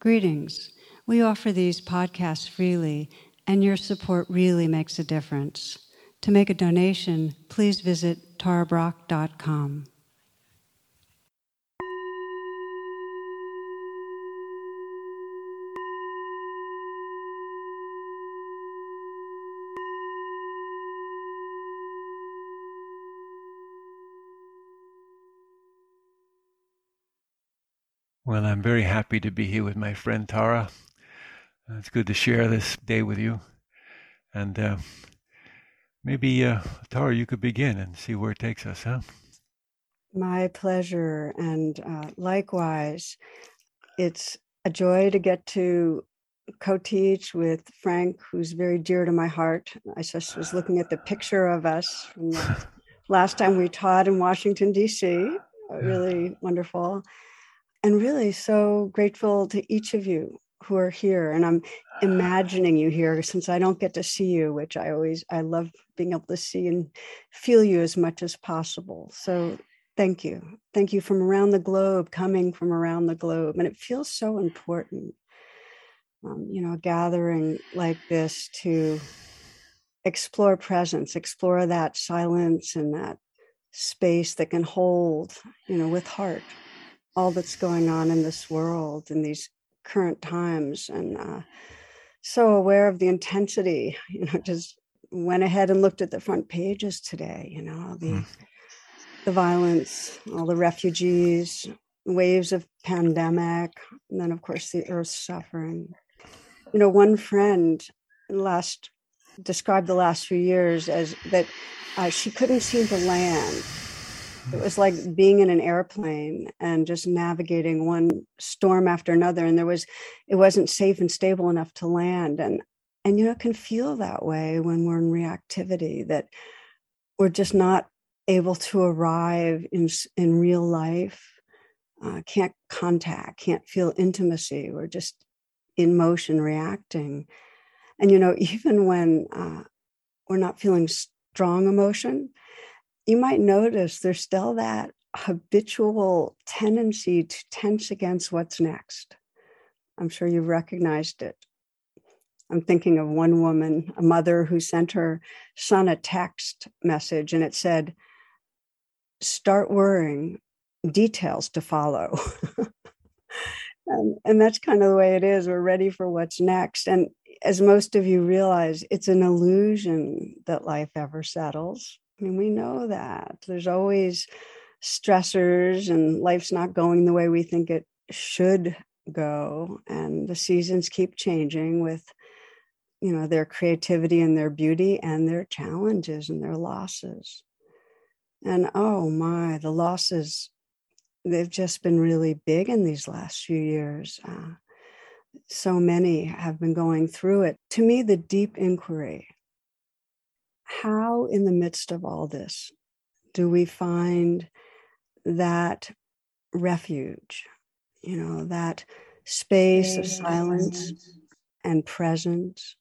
Greetings. We offer these podcasts freely, and your support really makes a difference. To make a donation, please visit tarabrach.com. Well, I'm very happy to be here with my friend Tara. Uh, it's good to share this day with you. And uh, maybe, uh, Tara, you could begin and see where it takes us, huh? My pleasure. And uh, likewise, it's a joy to get to co teach with Frank, who's very dear to my heart. I just was looking at the picture of us from the last time we taught in Washington, D.C. Really wonderful and really so grateful to each of you who are here and i'm imagining you here since i don't get to see you which i always i love being able to see and feel you as much as possible. So thank you. Thank you from around the globe coming from around the globe and it feels so important um, you know gathering like this to explore presence explore that silence and that space that can hold you know with heart all that's going on in this world in these current times and uh, so aware of the intensity you know just went ahead and looked at the front pages today you know the mm. the violence all the refugees waves of pandemic and then of course the earth suffering you know one friend last described the last few years as that uh, she couldn't seem to land it was like being in an airplane and just navigating one storm after another and there was it wasn't safe and stable enough to land. And and you know it can feel that way when we're in reactivity that we're just not able to arrive in in real life. Uh, can't contact can't feel intimacy. We're just in motion reacting. And you know even when uh, we're not feeling strong emotion you might notice there's still that habitual tendency to tense against what's next. I'm sure you've recognized it. I'm thinking of one woman, a mother who sent her son a text message and it said, Start worrying, details to follow. and, and that's kind of the way it is. We're ready for what's next. And as most of you realize, it's an illusion that life ever settles. I mean, we know that there's always stressors and life's not going the way we think it should go. And the seasons keep changing with, you know, their creativity and their beauty and their challenges and their losses. And oh my, the losses, they've just been really big in these last few years. Uh, so many have been going through it. To me, the deep inquiry how, in the midst of all this, do we find that refuge, you know, that space of silence and presence,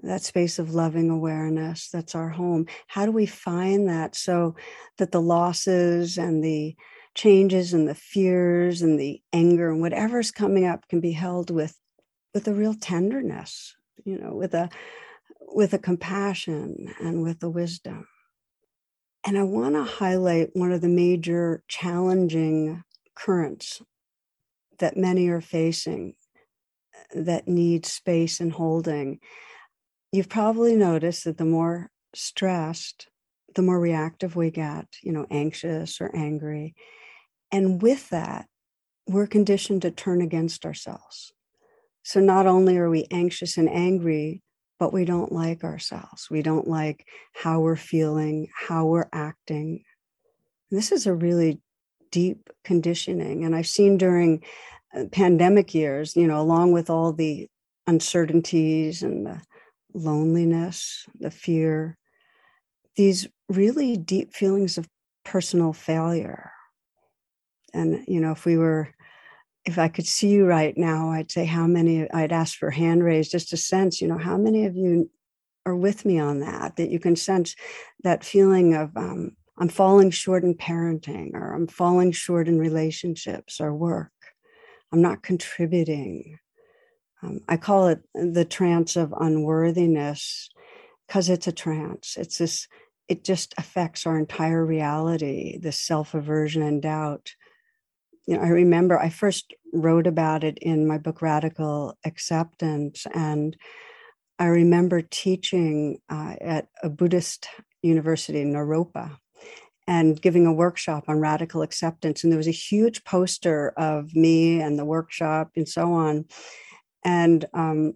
that space of loving awareness that's our home? How do we find that so that the losses and the changes and the fears and the anger and whatever's coming up can be held with with a real tenderness you know with a with a compassion and with a wisdom. And I want to highlight one of the major challenging currents that many are facing uh, that need space and holding. You've probably noticed that the more stressed, the more reactive we get, you know, anxious or angry. And with that, we're conditioned to turn against ourselves. So not only are we anxious and angry, but we don't like ourselves. We don't like how we're feeling, how we're acting. And this is a really deep conditioning. And I've seen during uh, pandemic years, you know, along with all the uncertainties and the loneliness, the fear, these really deep feelings of personal failure. And, you know, if we were if I could see you right now, I'd say how many, I'd ask for hand raised, just a sense, you know, how many of you are with me on that, that you can sense that feeling of, um, I'm falling short in parenting, or I'm falling short in relationships or work. I'm not contributing. Um, I call it the trance of unworthiness because it's a trance. It's this, it just affects our entire reality, this self aversion and doubt. You know, I remember I first wrote about it in my book Radical Acceptance. And I remember teaching uh, at a Buddhist university in Naropa and giving a workshop on radical acceptance. And there was a huge poster of me and the workshop and so on. And um,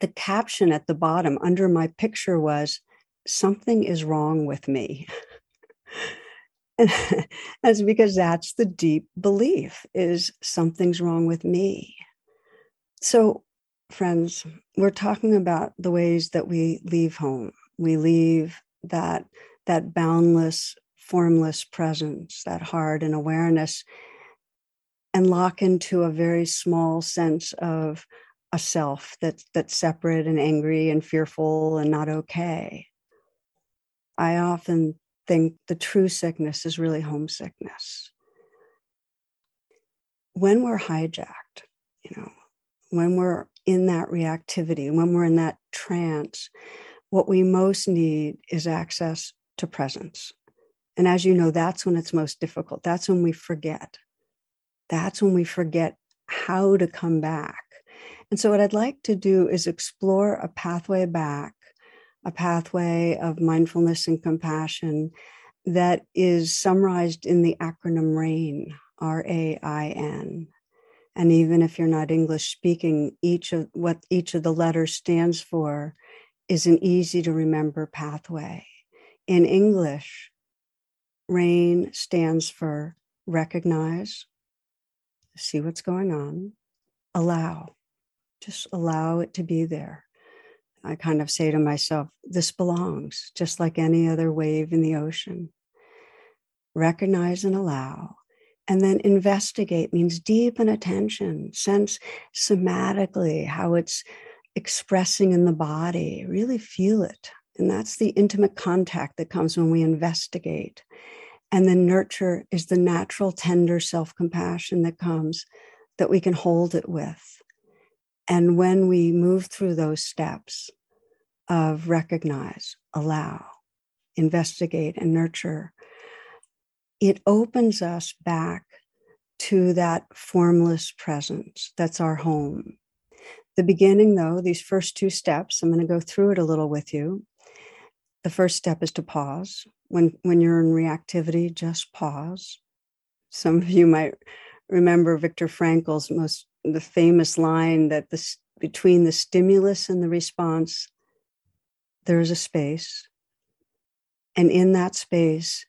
the caption at the bottom under my picture was, Something is wrong with me. and that's because that's the deep belief is something's wrong with me. So, friends, we're talking about the ways that we leave home. We leave that that boundless formless presence, that heart and awareness, and lock into a very small sense of a self that's that's separate and angry and fearful and not okay. I often think the true sickness is really homesickness. When we're hijacked, you know, when we're in that reactivity, when we're in that trance, what we most need is access to presence. And as you know, that's when it's most difficult. That's when we forget. That's when we forget how to come back. And so, what I'd like to do is explore a pathway back, a pathway of mindfulness and compassion that is summarized in the acronym RAIN, R A I N. And even if you're not English speaking, each of what each of the letters stands for is an easy to remember pathway. In English, RAIN stands for recognize, see what's going on, allow, just allow it to be there. I kind of say to myself, this belongs just like any other wave in the ocean. Recognize and allow. And then investigate means deepen attention, sense somatically how it's expressing in the body, really feel it. And that's the intimate contact that comes when we investigate. And then nurture is the natural, tender self compassion that comes that we can hold it with. And when we move through those steps of recognize, allow, investigate, and nurture, it opens us back to that formless presence that's our home. The beginning, though, these first two steps, I'm going to go through it a little with you. The first step is to pause, when when you're in reactivity just pause some of you might remember Viktor Frankl's most the famous line that the between the stimulus and the response there is a space. And in that space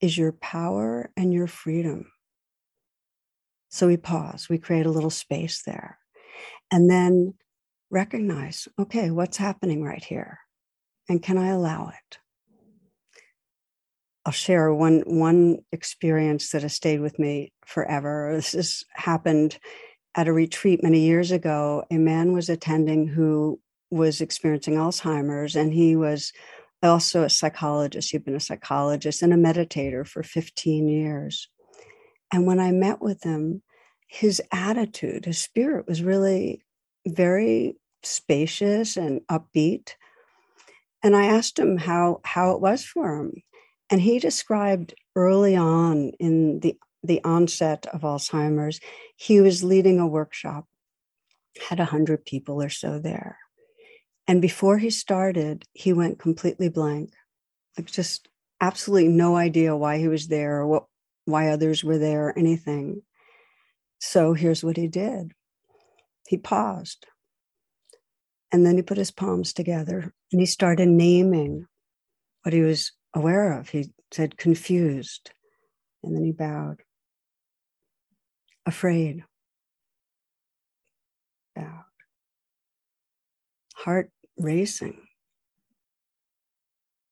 is your power and your freedom. So we pause we create a little space there. And then recognize okay what's happening right here? And can i allow it? I'll share one one experience that has stayed with me forever. This has happened at a retreat many years ago. A man was attending who was experiencing Alzheimer's, and he was also a psychologist. He'd been a psychologist and a meditator for 15 years. And when I met with him, his attitude, his spirit was really very spacious and upbeat. And I asked him how how it was for him. And he described early on in the, the onset of Alzheimer's, he was leading a workshop, had 100 people or so there. And before he started, he went completely blank, like just absolutely no idea why he was there or what, why others were there or anything. So here's what he did he paused. And then he put his palms together and he started naming what he was aware of. He said, confused. And then he bowed. Afraid. Bowed. Heart racing.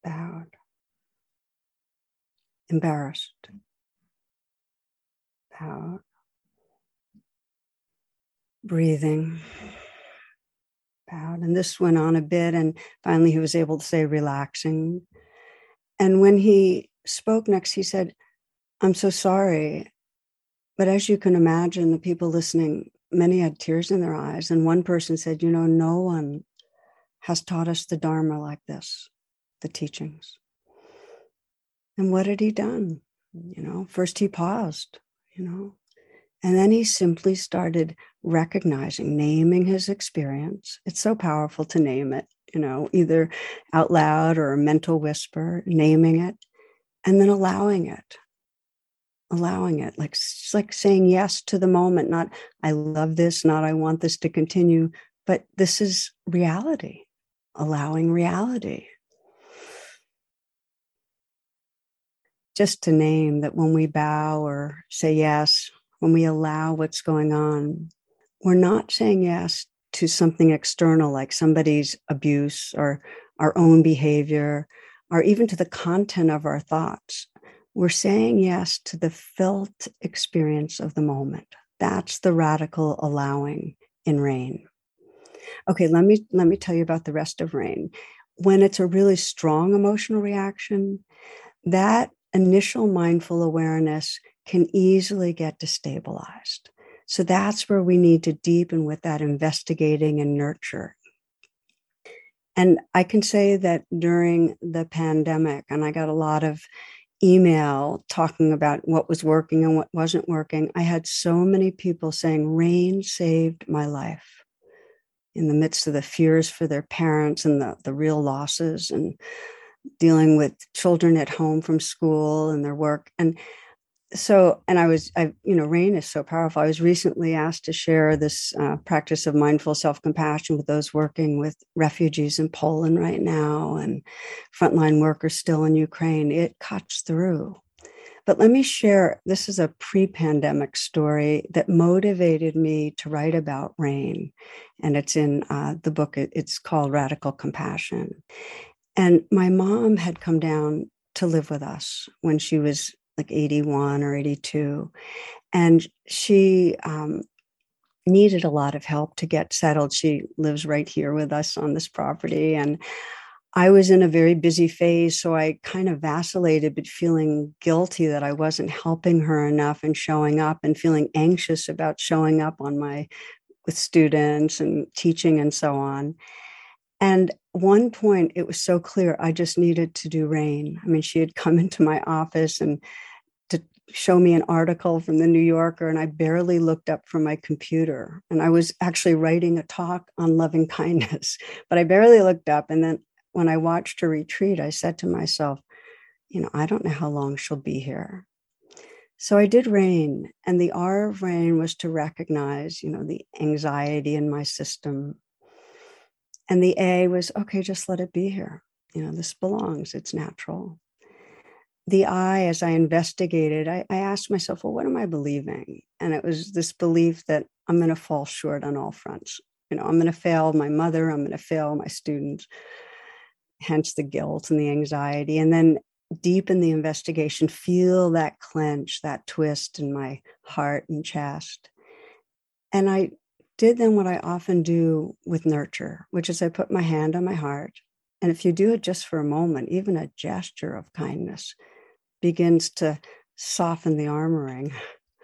Bowed. Embarrassed. Bowed. Breathing. Bowed. And this went on a bit. And finally, he was able to say, relaxing and when he spoke next, he said, I'm so sorry. But as you can imagine, the people listening many had tears in their eyes. And one person said, You know, no one has taught us the Dharma like this, the teachings. And what had he done? You know, first he paused, you know, and then he simply started recognizing, naming his experience. It's so powerful to name it, you know, either out loud or a mental whisper, naming it, and then allowing it. Allowing it, like like saying yes to the moment, not I love this, not I want this to continue, but this is reality, allowing reality. Just to name that when we bow or say yes, when we allow what's going on, we're not saying yes to something external like somebody's abuse or our own behavior or even to the content of our thoughts. We're saying yes to the felt experience of the moment. That's the radical allowing in rain. Okay, let me let me tell you about the rest of rain. When it's a really strong emotional reaction, that initial mindful awareness can easily get destabilized. So that's where we need to deepen with that investigating and nurture. And I can say that during the pandemic, and I got a lot of email talking about what was working and what wasn't working, I had so many people saying, Rain saved my life in the midst of the fears for their parents and the, the real losses and dealing with children at home from school and their work. And so and i was i you know rain is so powerful. I was recently asked to share this uh, practice of mindful self-compassion with those working with refugees in poland right now and frontline workers still in ukraine. It cuts through. But let me share this is a pre-pandemic story that motivated me to write about rain and it's in uh, the book. It's called radical compassion. And my mom had come down to live with us when she was like 81 or 82. And she um, needed a lot of help to get settled. She lives right here with us on this property. And I was in a very busy phase. So I kind of vacillated, but feeling guilty that I wasn't helping her enough and showing up and feeling anxious about showing up on my with students and teaching and so on. And one point, it was so clear I just needed to do rain. I mean, she had come into my office and to show me an article from the New Yorker, and I barely looked up from my computer. And I was actually writing a talk on loving kindness, but I barely looked up. And then when I watched her retreat, I said to myself, you know, I don't know how long she'll be here. So I did rain, and the R of rain was to recognize, you know, the anxiety in my system, and the A was, okay, just let it be here. You know, this belongs, it's natural. The I, as I investigated, I, I asked myself, well, what am I believing? And it was this belief that I'm going to fall short on all fronts. You know, I'm going to fail my mother, I'm going to fail my students, hence the guilt and the anxiety. And then deep in the investigation, feel that clench, that twist in my heart and chest. And I did then what I often do with nurture, which is I put my hand on my heart. And if you do it just for a moment, even a gesture of kindness begins to soften the armoring.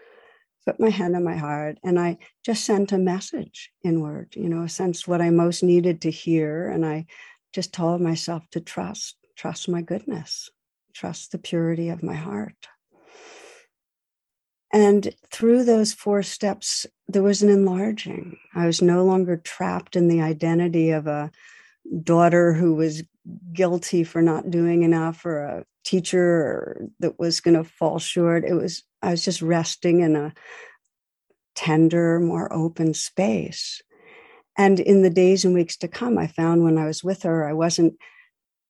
Put my hand on my heart and I just sent a message inward, you know, a sense what I most needed to hear. And I just told myself to trust, trust my goodness, trust the purity of my heart. And through those four steps, there was an enlarging. I was no longer trapped in the identity of a daughter who was guilty for not doing enough or a teacher that was going to fall short. It was, I was just resting in a tender, more open space. And in the days and weeks to come, I found when I was with her, I wasn't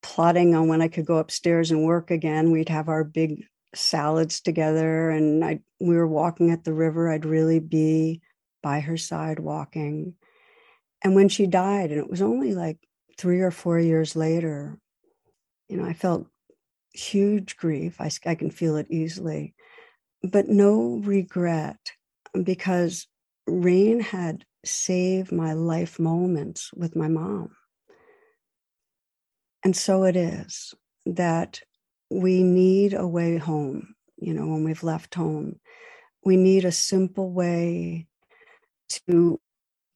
plotting on when I could go upstairs and work again. We'd have our big salads together and I we were walking at the river I'd really be by her side walking. And when she died and it was only like 3 or 4 years later you know I felt huge grief. I, I can feel it easily. But no regret because rain had saved my life moments with my mom. And so it is that we need a way home, you know, when we've left home. We need a simple way to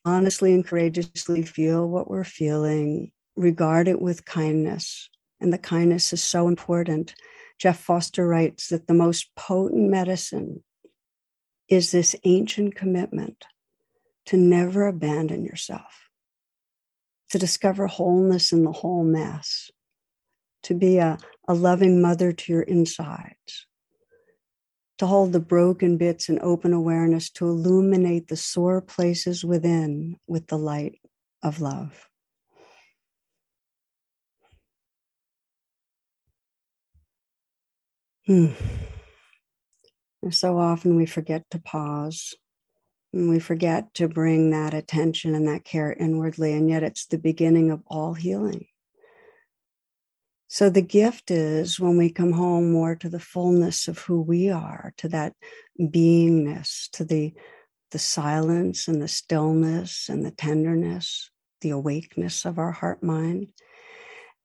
honestly and courageously feel what we're feeling, regard it with kindness. And the kindness is so important. Jeff Foster writes that the most potent medicine is this ancient commitment to never abandon yourself, to discover wholeness in the whole mess, to be a, a loving mother to your insides, to hold the broken bits in open awareness, to illuminate the sore places within with the light of love. Hmm. So often we forget to pause and we forget to bring that attention and that care inwardly, and yet it's the beginning of all healing. So the gift is when we come home more to the fullness of who we are, to that beingness, to the the silence and the stillness and the tenderness, the awakeness of our heart mind,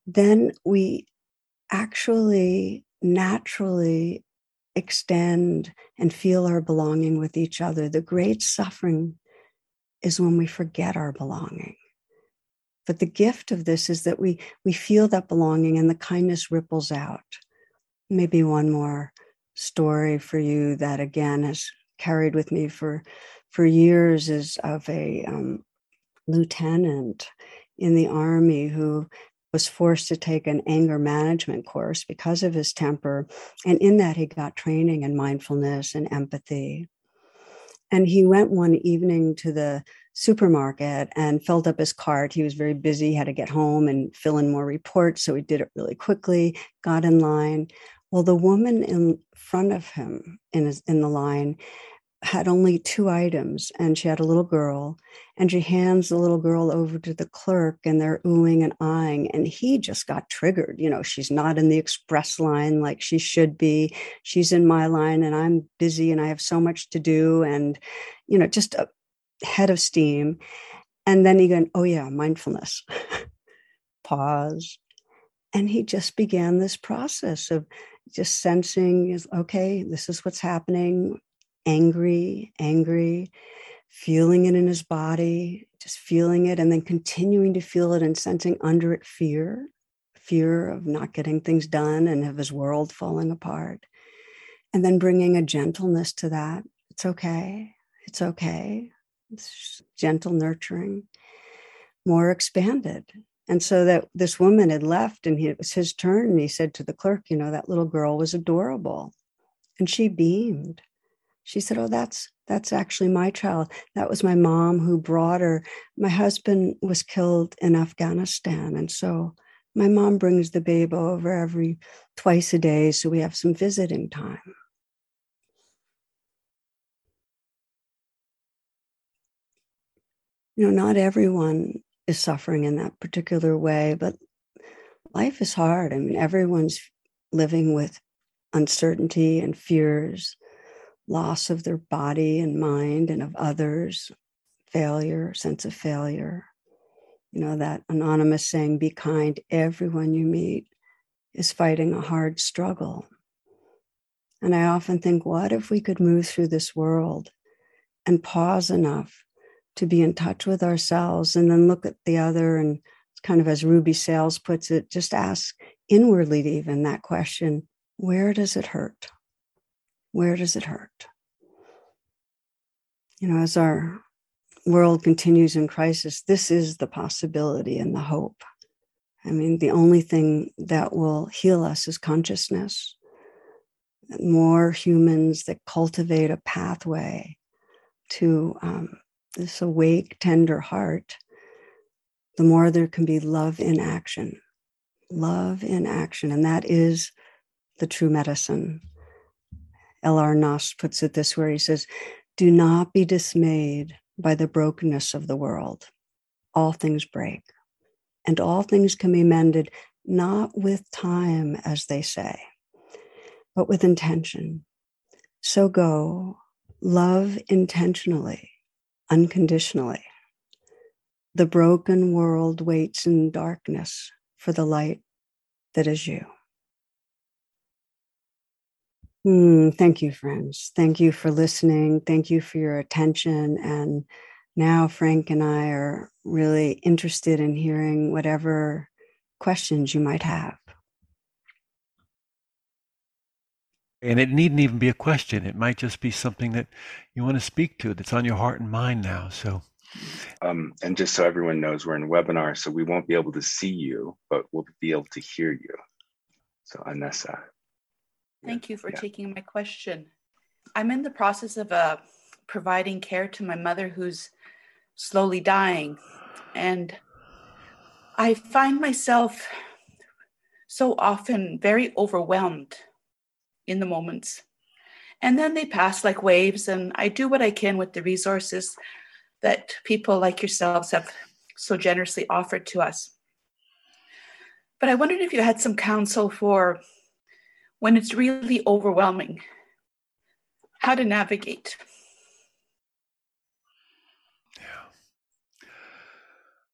then we actually naturally extend and feel our belonging with each other. The great suffering is when we forget our belonging. But the gift of this is that we we feel that belonging and the kindness ripples out. Maybe one more story for you that again has carried with me for for years is of a um, lieutenant in the army who was forced to take an anger management course because of his temper. And in that, he got training in mindfulness and empathy. And he went one evening to the supermarket and filled up his cart. He was very busy, had to get home and fill in more reports. So he did it really quickly, got in line. Well, the woman in front of him in, his, in the line had only two items and she had a little girl and she hands the little girl over to the clerk and they're oohing and eyeing and he just got triggered you know she's not in the express line like she should be she's in my line and i'm busy and i have so much to do and you know just a, head of steam. And then he went, oh, yeah, mindfulness. Pause. And he just began this process of just sensing is okay, this is what's happening. Angry, angry, feeling it in his body, just feeling it, and then continuing to feel it and sensing under it fear fear of not getting things done and of his world falling apart. And then bringing a gentleness to that. It's okay. It's okay gentle nurturing, more expanded. And so that this woman had left and he, it was his turn. And he said to the clerk, you know, that little girl was adorable. And she beamed. She said, Oh, that's that's actually my child. That was my mom who brought her. My husband was killed in Afghanistan. And so my mom brings the babe over every twice a day. So we have some visiting time. You know, not everyone is suffering in that particular way, but life is hard. I mean, everyone's living with uncertainty and fears, loss of their body and mind and of others, failure, sense of failure. You know, that anonymous saying, be kind, everyone you meet is fighting a hard struggle. And I often think, what if we could move through this world and pause enough to be in touch with ourselves and then look at the other and kind of as Ruby Sales puts it, just ask inwardly even that question where does it hurt? Where does it hurt? You know, as our world continues in crisis, this is the possibility and the hope. I mean, the only thing that will heal us is consciousness. More humans that cultivate a pathway to um, this awake, tender heart, the more there can be love in action. Love in action. And that is the true medicine. L.R. Knost puts it this way he says, Do not be dismayed by the brokenness of the world. All things break, and all things can be mended, not with time, as they say, but with intention. So go, love intentionally unconditionally. The broken world waits in darkness for the light that is you. Mm, thank you, friends. Thank you for listening. Thank you for your attention and now Frank and I are really interested in hearing whatever questions you might have. And it needn't even be a question. It might just be something that you want to speak to that's on your heart and mind now. So, um, and just so everyone knows, we're in webinar, so we won't be able to see you, but we'll be able to hear you. So, Anessa. Thank you for yeah. taking my question. I'm in the process of uh, providing care to my mother who's slowly dying. And I find myself so often very overwhelmed in the moments. And then they pass like waves, and I do what I can with the resources that people like yourselves have so generously offered to us. But I wondered if you had some counsel for when it's really overwhelming, how to navigate. Yeah.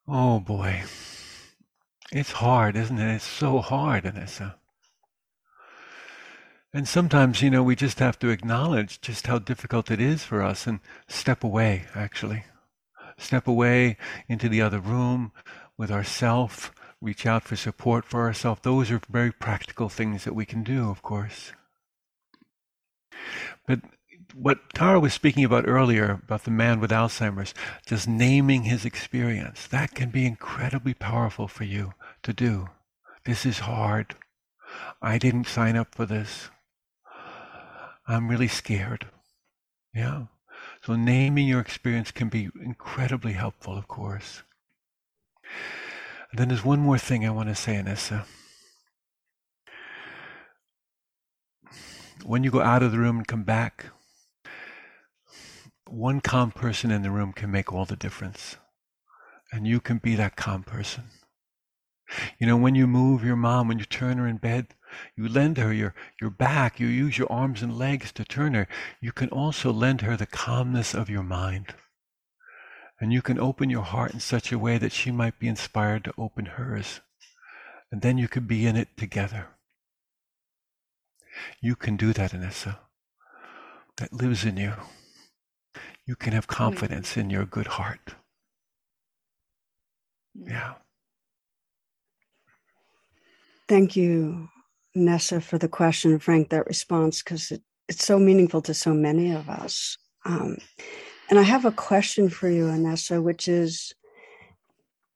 Oh boy. It's hard, isn't it? It's so hard, Anessa. And sometimes, you know, we just have to acknowledge just how difficult it is for us and step away, actually. Step away into the other room with ourself, reach out for support for ourselves. Those are very practical things that we can do, of course. But what Tara was speaking about earlier, about the man with Alzheimer's, just naming his experience, that can be incredibly powerful for you to do. This is hard. I didn't sign up for this. I'm really scared. Yeah. So naming your experience can be incredibly helpful, of course. Then there's one more thing I want to say, Anessa. When you go out of the room and come back, one calm person in the room can make all the difference. And you can be that calm person. You know, when you move your mom, when you turn her in bed, you lend her your, your back, you use your arms and legs to turn her. You can also lend her the calmness of your mind. And you can open your heart in such a way that she might be inspired to open hers. And then you could be in it together. You can do that, Anessa. That lives in you. You can have confidence in your good heart. Mm. Yeah. Thank you, Nessa, for the question, Frank, that response, because it, it's so meaningful to so many of us. Um, and I have a question for you, Anessa, which is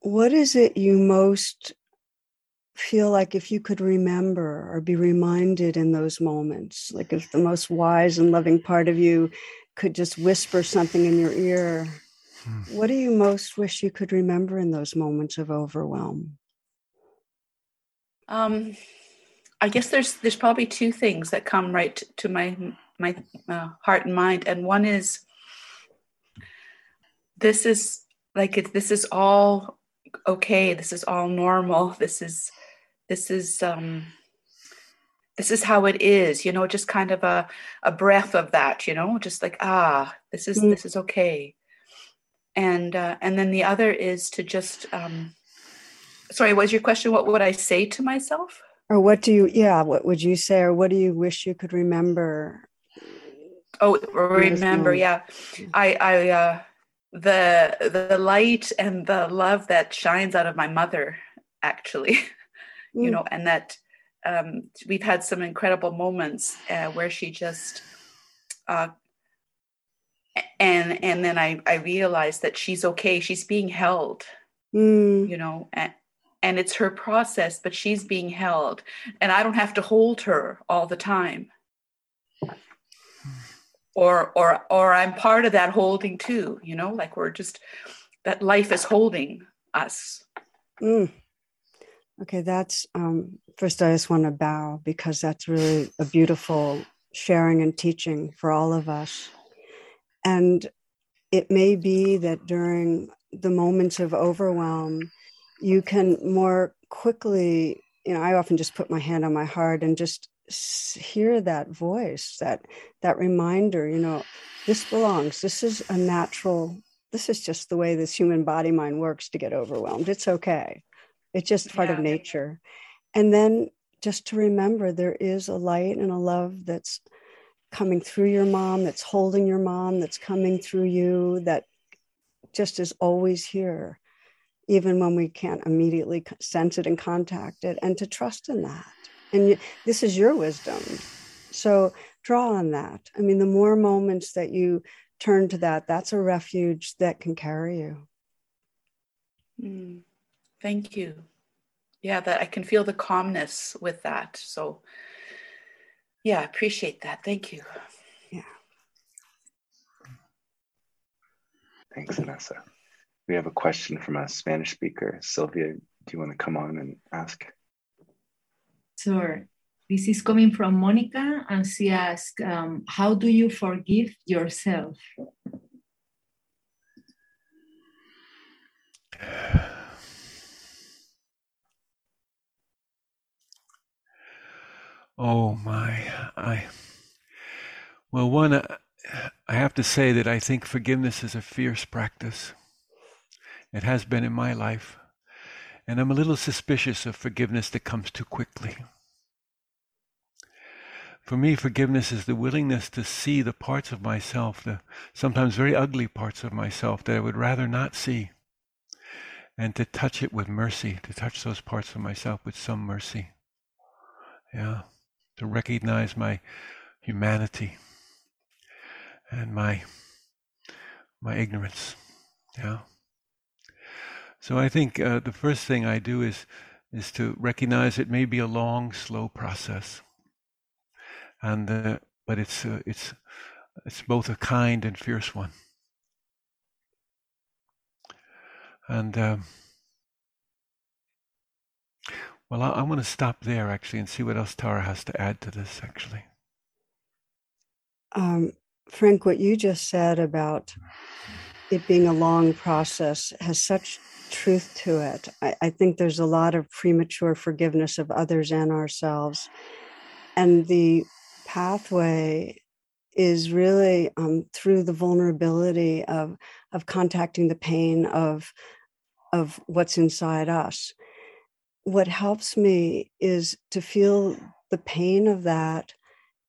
what is it you most feel like if you could remember or be reminded in those moments? Like if the most wise and loving part of you could just whisper something in your ear, hmm. what do you most wish you could remember in those moments of overwhelm? Um, I guess there's there's probably two things that come right to my my uh, heart and mind, and one is this is like it, this is all okay. This is all normal. This is this is um, this is how it is. You know, just kind of a a breath of that. You know, just like ah, this is mm-hmm. this is okay. And uh, and then the other is to just um, sorry, was your question? What would I say to myself? Or what do you, yeah, what would you say? Or what do you wish you could remember? Oh, remember, yeah. I, I, uh, the, the light and the love that shines out of my mother, actually, mm. you know, and that um, we've had some incredible moments uh, where she just, uh, and and then I I realized that she's okay. She's being held, mm. you know, and, and it's her process, but she's being held. And I don't have to hold her all the time. Or or or I'm part of that holding too, you know, like we're just that life is holding us. Mm. Okay, that's um, first. I just want to bow because that's really a beautiful sharing and teaching for all of us. And it may be that during the moments of overwhelm, you can more quickly you know i often just put my hand on my heart and just hear that voice that that reminder you know this belongs this is a natural this is just the way this human body mind works to get overwhelmed. It's okay. It's just part yeah. of nature. And then just to remember there is a light and a love that's coming through your mom that's holding your mom that's coming through you that just is always here, even when we can't immediately sense it and contact it, and to trust in that. And you, this is your wisdom. So draw on that. I mean, the more moments that you turn to that, that's a refuge that can carry you. Mm, thank you. Yeah, that I can feel the calmness with that. So, yeah, appreciate that. Thank you. Yeah. Thanks, Vanessa. We have a question from a Spanish speaker. Sylvia, do you want to come on and ask? Sure. This is coming from Monica, and she asks, um, How do you forgive yourself? Oh my, I. Well, one, uh, I have to say that I think forgiveness is a fierce practice. It has been in my life. And I'm a little suspicious of forgiveness that comes too quickly. For me, forgiveness is the willingness to see the parts of myself, the sometimes very ugly parts of myself that I would rather not see, and to touch it with mercy, to touch those parts of myself with some mercy. Yeah to recognize my humanity and my my ignorance. Yeah. So I think uh, the first thing I do is is to recognize it may be a long, slow process, and uh, but it's uh, it's it's both a kind and fierce one. And um, well, I, am going to stop there actually and see what else Tara has to add to this actually. Um, Frank, what you just said about it being a long process has such truth to it. I, I, think there's a lot of premature forgiveness of others and ourselves. And the pathway is really um, through the vulnerability of of contacting the pain of of what's inside us what helps me is to feel the pain of that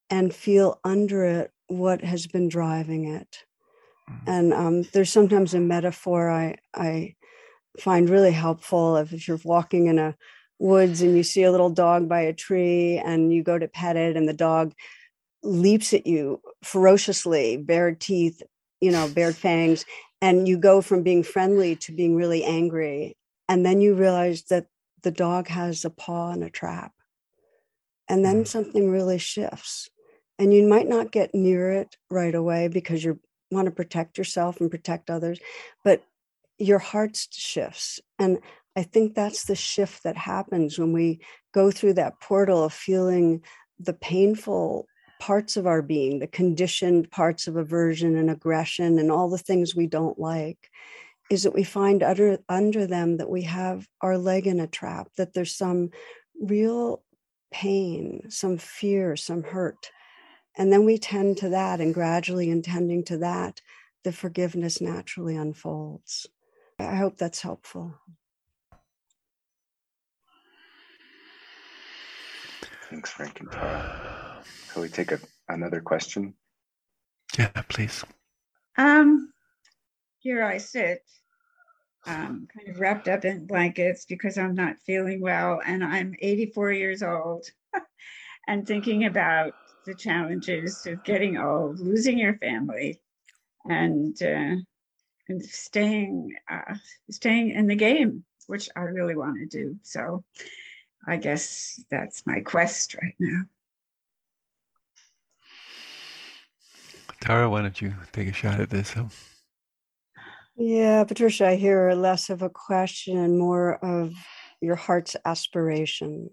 and feel under it what has been driving it. Mm-hmm. And um, there's sometimes a metaphor I, I find really helpful if, if you're walking in a woods and you see a little dog by a tree and you go to pet it and the dog leaps at you ferociously, bared teeth, you know, bared fangs, and you go from being friendly to being really angry. And then you realize that the dog has a paw in a trap. And then mm. something really shifts. And you might not get near it right away because you want to protect yourself and protect others, but your heart shifts. And I think that's the shift that happens when we go through that portal of feeling the painful parts of our being, the conditioned parts of aversion and aggression and all the things we don't like is that we find under, under them that we have our leg in a trap, that there's some real pain, some fear, some hurt. And then we tend to that, and gradually in tending to that, the forgiveness naturally unfolds. I hope that's helpful. Thanks, Frank and Tara. Can we take a, another question? Yeah, please. Um, here I sit um, kind of wrapped up in blankets because I'm not feeling well and I'm 84 years old and thinking about the challenges of getting old, losing your family, and uh, and staying uh, staying in the game, which I really want to do. So I guess that's my quest right now. Tara, why don't you take a shot at this? Huh? Yeah, Patricia, I hear less of a question and more of your heart's aspiration,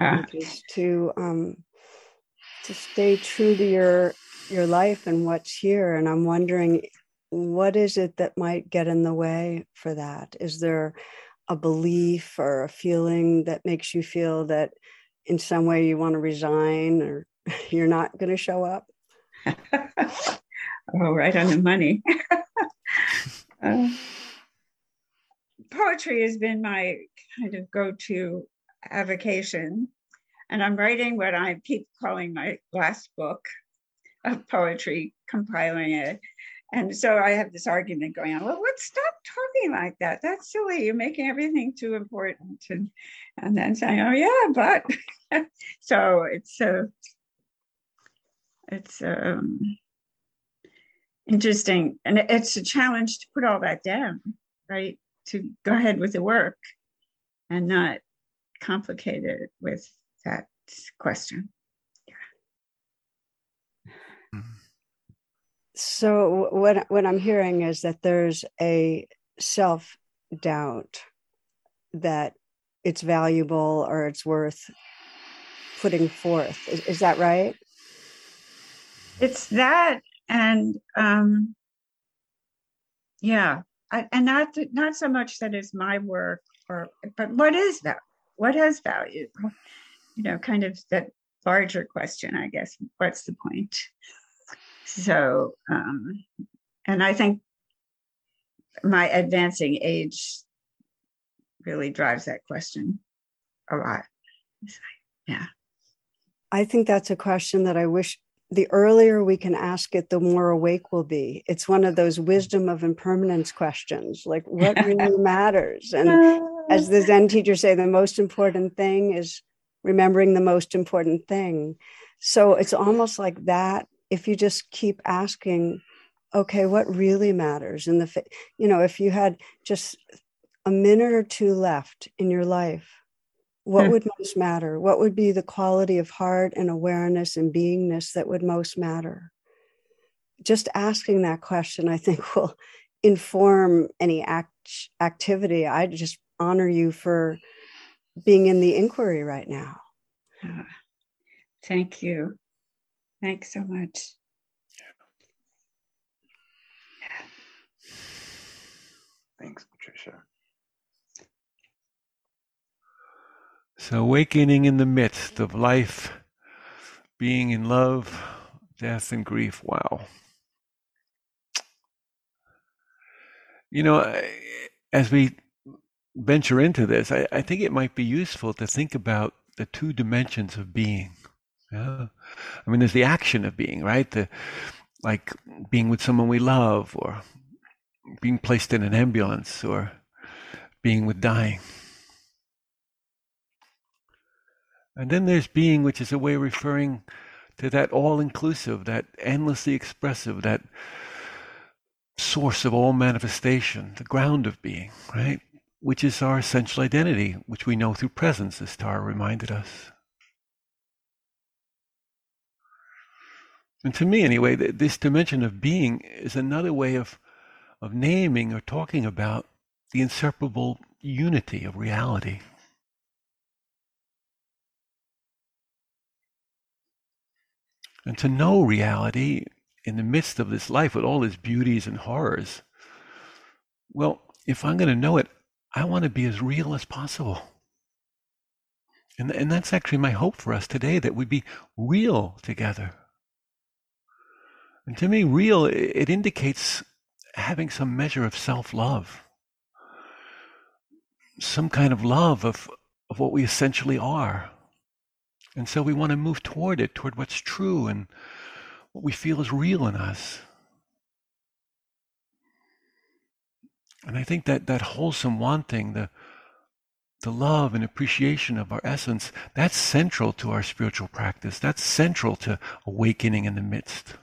ah. which is to um, to stay true to your your life and what's here. And I'm wondering, what is it that might get in the way for that? Is there a belief or a feeling that makes you feel that in some way you want to resign or you're not going to show up? oh, right on the money. Uh, poetry has been my kind of go-to avocation and i'm writing what i keep calling my last book of poetry compiling it and so I have this argument going on. Well, let's stop talking like that. That's silly. You're making everything too important. And and then saying, oh yeah, but so it's uh, it's um, interesting, and it's a challenge to put all that down, right? To go ahead with the work and not complicate it with that question. So what what I'm hearing is that there's a self doubt that it's valuable or it's worth putting forth. Is, is that right? It's that, and um, yeah, I, and not not so much that it's my work, or but what is that? What has value? You know, kind of that larger question, I guess. What's the point? So, um, and I think my advancing age really drives that question a lot. Yeah. I think that's a question that I wish the earlier we can ask it, the more awake we'll be. It's one of those wisdom of impermanence questions, like what really matters. And as the Zen teachers say, the most important thing is remembering the most important thing. So it's almost like that if you just keep asking, okay, what really matters in the, you know, if you had just a minute or two left in your life, what hmm. would most matter? What would be the quality of heart and awareness and beingness that would most matter? Just asking that question, I think, will inform any act, activity. I just honor you for being in the inquiry right now. Thank you. Thanks so much. Thanks, Patricia. So, awakening in the midst of life, being in love, death, and grief. Wow. You know, as we venture into this, I, I think it might be useful to think about the two dimensions of being. Yeah. I mean, there's the action of being, right? The like being with someone we love, or being placed in an ambulance, or being with dying. And then there's being, which is a way of referring to that all inclusive, that endlessly expressive, that source of all manifestation, the ground of being, right? Which is our essential identity, which we know through presence, as Tara reminded us. And to me, anyway, this dimension of being is another way of, of naming or talking about the inseparable unity of reality. And to know reality in the midst of this life with all its beauties and horrors, well, if I'm going to know it, I want to be as real as possible. And, and that's actually my hope for us today that we be real together. And to me, real, it indicates having some measure of self love, some kind of love of, of what we essentially are. And so we want to move toward it, toward what's true and what we feel is real in us. And I think that that wholesome wanting, the the love and appreciation of our essence, that's central to our spiritual practice. That's central to awakening in the midst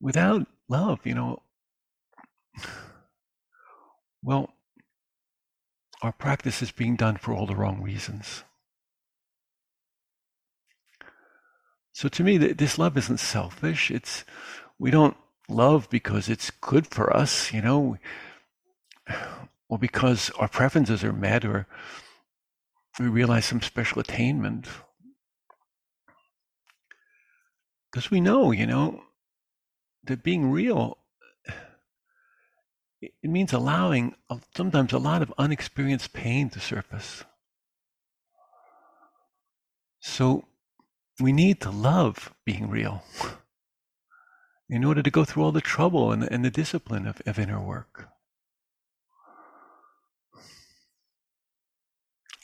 without love, you know, well, our practice is being done for all the wrong reasons. So to me, this love isn't selfish. It's we don't love because it's good for us, you know, or because our preferences are met, or we realize some special attainment. Because we know, you know, that being real it means allowing sometimes a lot of unexperienced pain to surface. So we need to love being real in order to go through all the trouble and, and the discipline of, of inner work.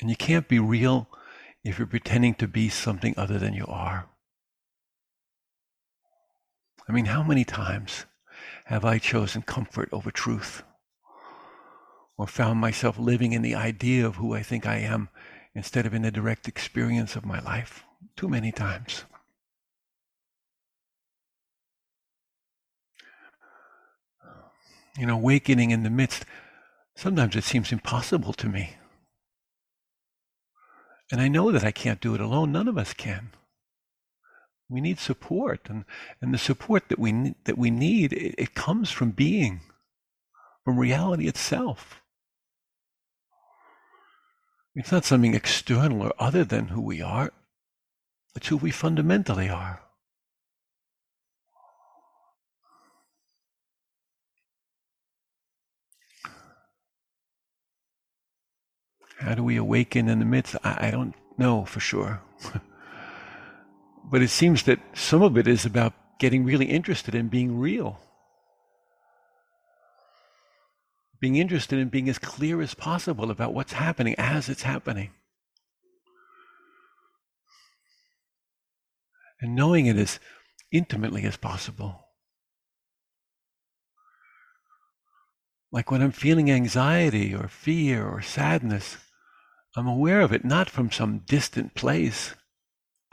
And you can't be real if you're pretending to be something other than you are. I mean, how many times have I chosen comfort over truth? Or found myself living in the idea of who I think I am instead of in the direct experience of my life? Too many times. You know, awakening in the midst, sometimes it seems impossible to me. And I know that I can't do it alone. None of us can. We need support, and, and the support that we that we need it, it comes from being, from reality itself. It's not something external or other than who we are. It's who we fundamentally are. How do we awaken in the midst? I, I don't know for sure. but it seems that some of it is about getting really interested in being real. Being interested in being as clear as possible about what's happening as it's happening. And knowing it as intimately as possible. Like when I'm feeling anxiety or fear or sadness, I'm aware of it not from some distant place,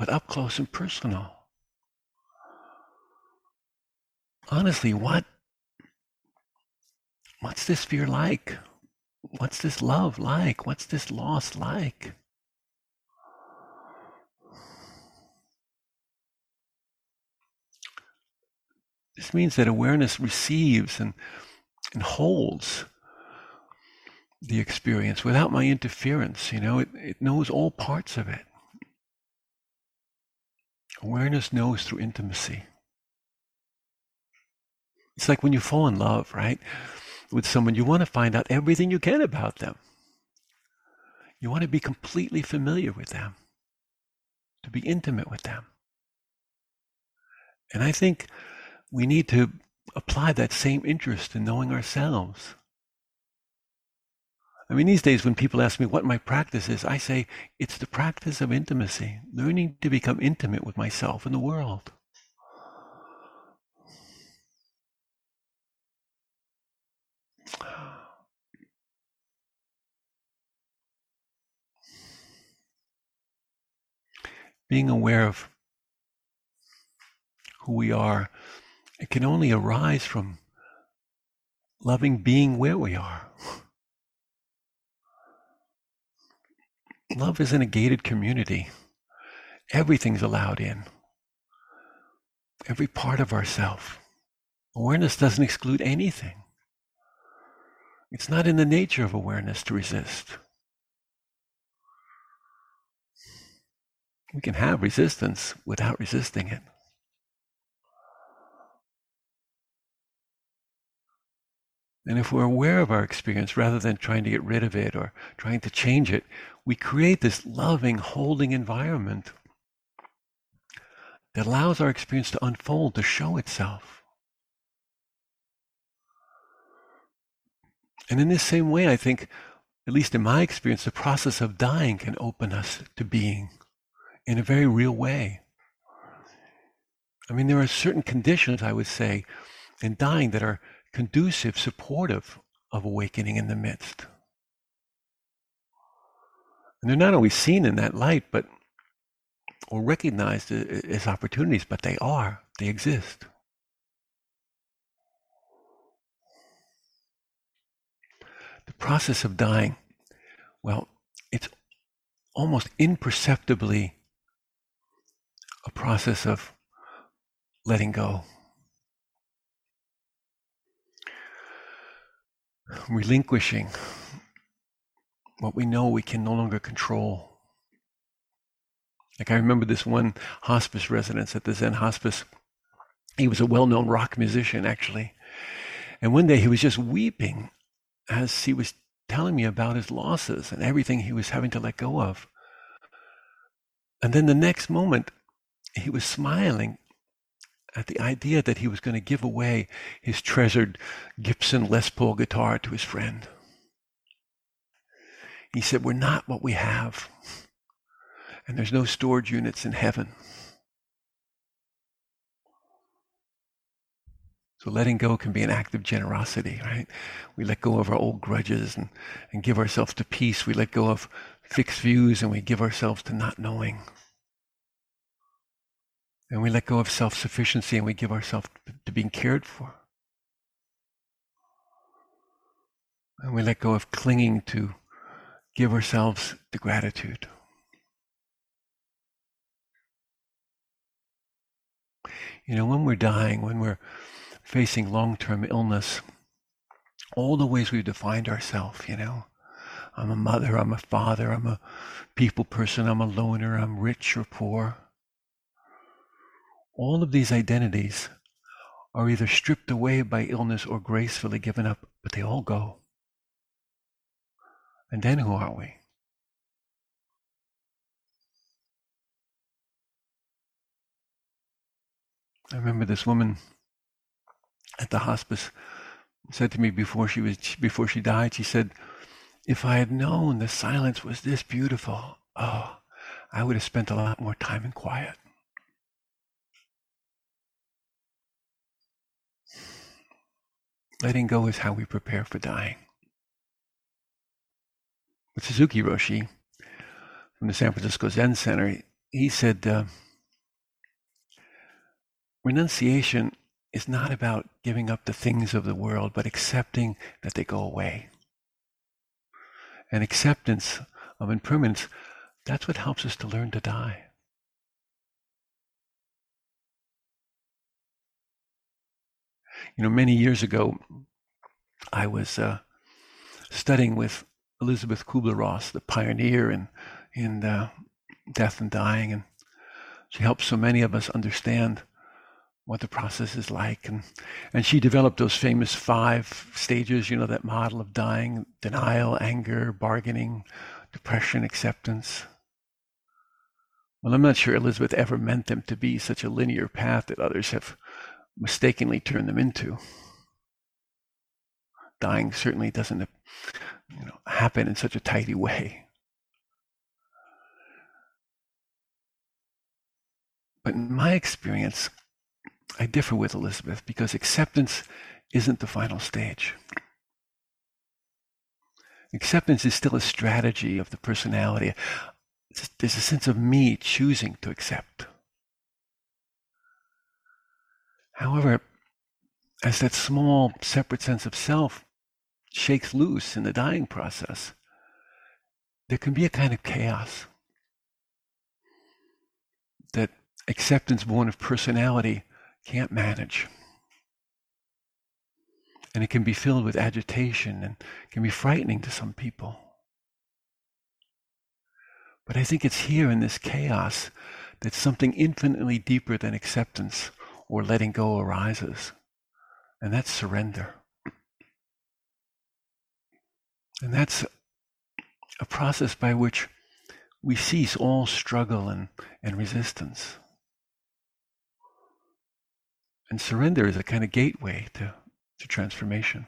but up close and personal. Honestly, what what's this fear like? What's this love like? What's this loss like? This means that awareness receives and, and holds the experience without my interference. You know, it, it knows all parts of it. Awareness knows through intimacy. It's like when you fall in love, right? With someone, you want to find out everything you can about them. You want to be completely familiar with them, to be intimate with them. And I think we need to apply that same interest in knowing ourselves I mean, these days when people ask me what my practice is, I say it's the practice of intimacy, learning to become intimate with myself and the world. Being aware of who we are, it can only arise from loving being where we are. Love isn't a gated community. Everything's allowed in. Every part of ourself. Awareness doesn't exclude anything. It's not in the nature of awareness to resist. We can have resistance without resisting it. And if we're aware of our experience rather than trying to get rid of it or trying to change it, we create this loving, holding environment that allows our experience to unfold, to show itself. And in this same way, I think, at least in my experience, the process of dying can open us to being in a very real way. I mean, there are certain conditions, I would say, in dying that are conducive, supportive of awakening in the midst. And they're not always seen in that light, but or recognized as opportunities, but they are, they exist. The process of dying, well, it's almost imperceptibly a process of letting go. Relinquishing what we know we can no longer control. Like I remember this one hospice resident at the Zen hospice. He was a well-known rock musician, actually. And one day he was just weeping as he was telling me about his losses and everything he was having to let go of. And then the next moment, he was smiling at the idea that he was going to give away his treasured Gibson Les Paul guitar to his friend. He said, We're not what we have, and there's no storage units in heaven. So letting go can be an act of generosity, right? We let go of our old grudges and, and give ourselves to peace. We let go of fixed views and we give ourselves to not knowing. And we let go of self sufficiency and we give ourselves to being cared for. And we let go of clinging to give ourselves to gratitude. You know, when we're dying, when we're facing long term illness, all the ways we've defined ourselves, you know. I'm a mother, I'm a father, I'm a people person, I'm a loner, I'm rich or poor. All of these identities are either stripped away by illness or gracefully given up, but they all go. And then who are we? I remember this woman at the hospice said to me before she was before she died she said if i had known the silence was this beautiful oh i would have spent a lot more time in quiet letting go is how we prepare for dying with suzuki roshi from the san francisco zen center he said uh, renunciation is not about giving up the things of the world, but accepting that they go away. And acceptance of impermanence, that's what helps us to learn to die. You know, many years ago, I was uh, studying with Elisabeth Kubler-Ross, the pioneer in in uh, death and dying, and she helped so many of us understand what the process is like. And, and she developed those famous five stages, you know, that model of dying denial, anger, bargaining, depression, acceptance. Well, I'm not sure Elisabeth ever meant them to be such a linear path that others have mistakenly turn them into. Dying certainly doesn't you know, happen in such a tidy way. But in my experience, I differ with Elisabeth because acceptance isn't the final stage. Acceptance is still a strategy of the personality. There's a sense of me choosing to accept. However, as that small, separate sense of self shakes loose in the dying process, there can be a kind of chaos that acceptance born of personality can't manage. And it can be filled with agitation and can be frightening to some people. But I think it's here in this chaos that something infinitely deeper than acceptance or letting go arises. And that's surrender. And that's a process by which we cease all struggle and, and resistance. And surrender is a kind of gateway to, to transformation.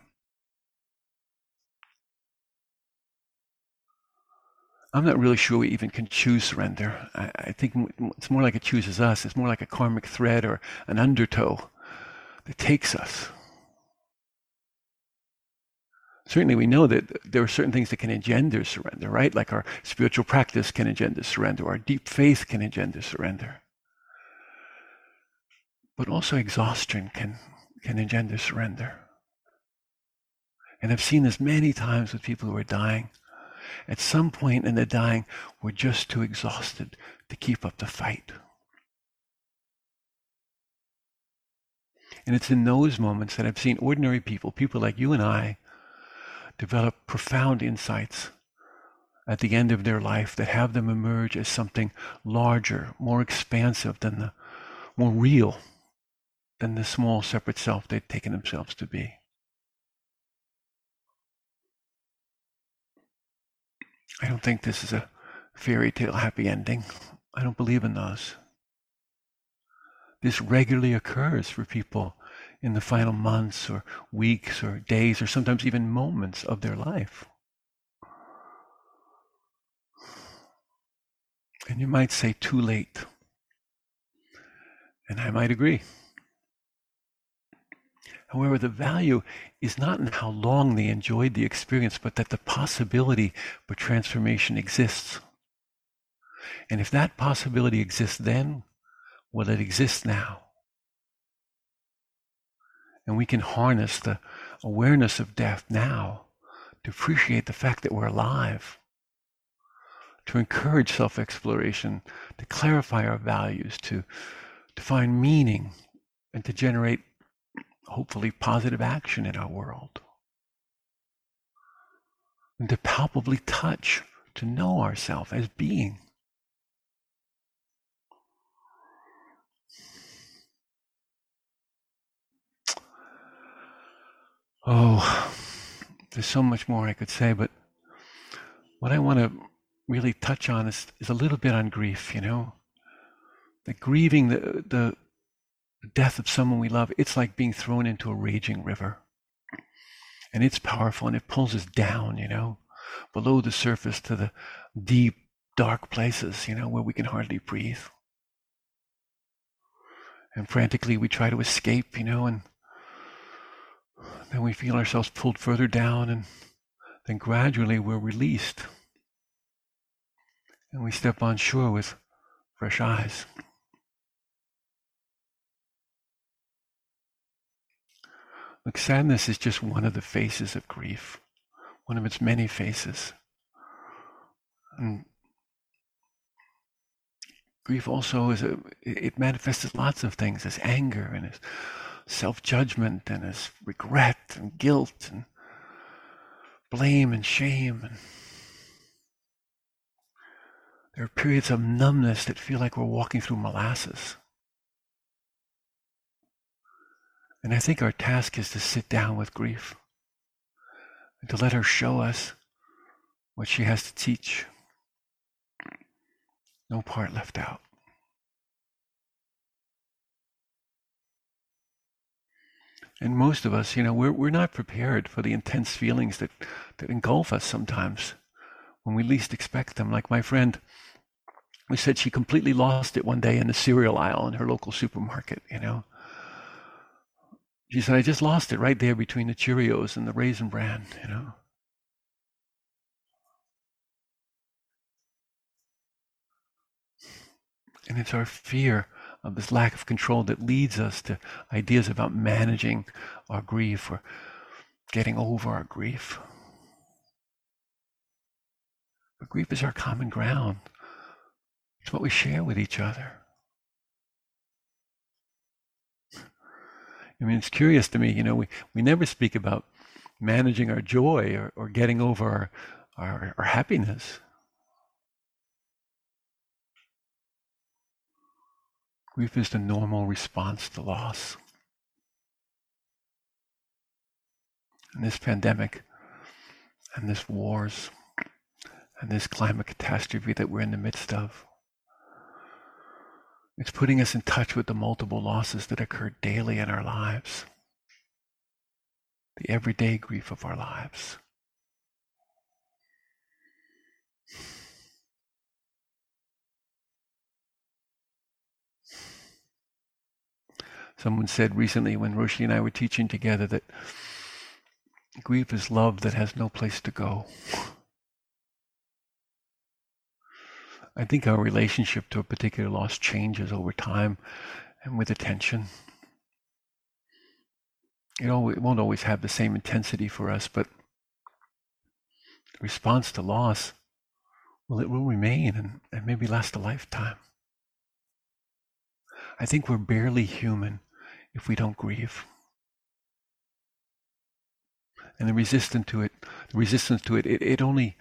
I'm not really sure we even can choose surrender. I, I, think it's more like it chooses us. It's more like a karmic thread or an undertow that takes us. Certainly, we know that there are certain things that can engender surrender, right? Like our spiritual practice can engender surrender, our deep faith can engender surrender but also exhaustion can, can engender surrender. And I've seen this many times with people who are dying. At some point in the dying, we're just too exhausted to keep up the fight. And it's in those moments that I've seen ordinary people, people like you and I, develop profound insights at the end of their life that have them emerge as something larger, more expansive than the more real than the small separate self they've taken themselves to be. I don't think this is a fairy tale happy ending. I don't believe in those. This regularly occurs for people in the final months or weeks or days or sometimes even moments of their life. And you might say too late. And I might agree. However, the value is not in how long they enjoyed the experience, but that the possibility for transformation exists. And if that possibility exists then, well, it exists now. And we can harness the awareness of death now to appreciate the fact that we're alive, to encourage self exploration, to clarify our values, to, to find meaning, and to generate hopefully positive action in our world. And to palpably touch, to know ourselves as being. Oh, there's so much more I could say, but what I want to really touch on is, is a little bit on grief, you know? The grieving the, the death of someone we love, it's like being thrown into a raging river. And it's powerful and it pulls us down, you know, below the surface to the deep, dark places, you know, where we can hardly breathe. And frantically we try to escape, you know, and then we feel ourselves pulled further down, and then gradually we're released. And we step on shore with fresh eyes. Look, sadness is just one of the faces of grief, one of its many faces. And grief also is a, it manifests as lots of things, as anger and as self judgment and as regret and guilt and blame and shame. And there are periods of numbness that feel like we're walking through molasses. And I think our task is to sit down with grief and to let her show us what she has to teach. No part left out. And most of us, you know, we're, we're not prepared for the intense feelings that, that engulf us sometimes when we least expect them. Like my friend, we said she completely lost it one day in the cereal aisle in her local supermarket, you know. She said, I just lost it right there between the Cheerios and the Raisin Bran, you know. And it's our fear of this lack of control that leads us to ideas about managing our grief or getting over our grief. But grief is our common ground. It's what we share with each other. I mean, it's curious to me, you know, we, we never speak about managing our joy or, or getting over our, our, our happiness. Grief is the normal response to loss. And this pandemic and this wars and this climate catastrophe that we're in the midst of. It's putting us in touch with the multiple losses that occur daily in our lives, the everyday grief of our lives. Someone said recently when Roshi and I were teaching together that grief is love that has no place to go. I think our relationship to a particular loss changes over time and with attention. It, always, it won't always have the same intensity for us, but the response to loss, well, it will remain and, and maybe last a lifetime. I think we're barely human if we don't grieve. And the resistance to it, the resistance to it, it, it only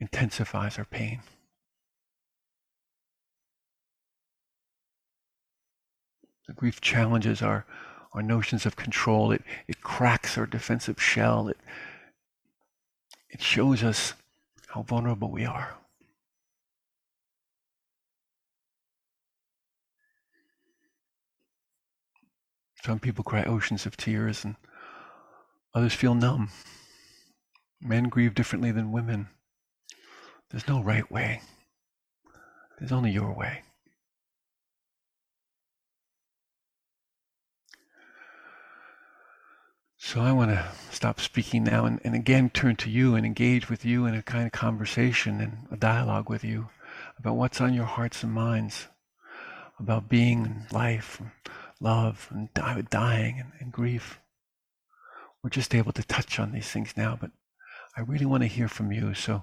intensifies our pain. The grief challenges our, our notions of control. It, it cracks our defensive shell. It, it shows us how vulnerable we are. Some people cry oceans of tears, and others feel numb. Men grieve differently than women. There's no right way, there's only your way. So I want to stop speaking now and, and again turn to you and engage with you in a kind of conversation and a dialogue with you about what's on your hearts and minds, about being and life, and love and dying and, and grief. We're just able to touch on these things now, but I really want to hear from you. So,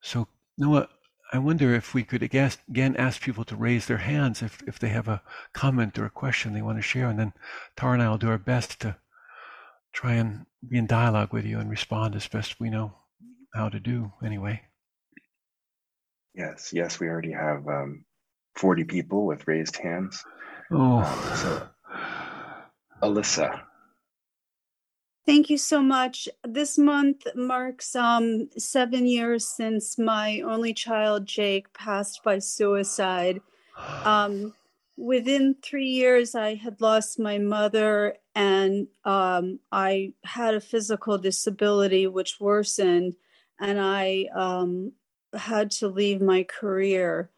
so Noah, I wonder if we could again ask people to raise their hands if, if they have a comment or a question they want to share, and then Tara and I will do our best to try and be in dialogue with you and respond as best we know how to do anyway. Yes, yes, we already have um, 40 people with raised hands. Oh. Um, so, Alyssa. Thank you so much. This month marks um, seven years since my only child, Jake, passed by suicide. Um, within three years, I had lost my mother, and um, I had a physical disability which worsened, and I um, had to leave my career.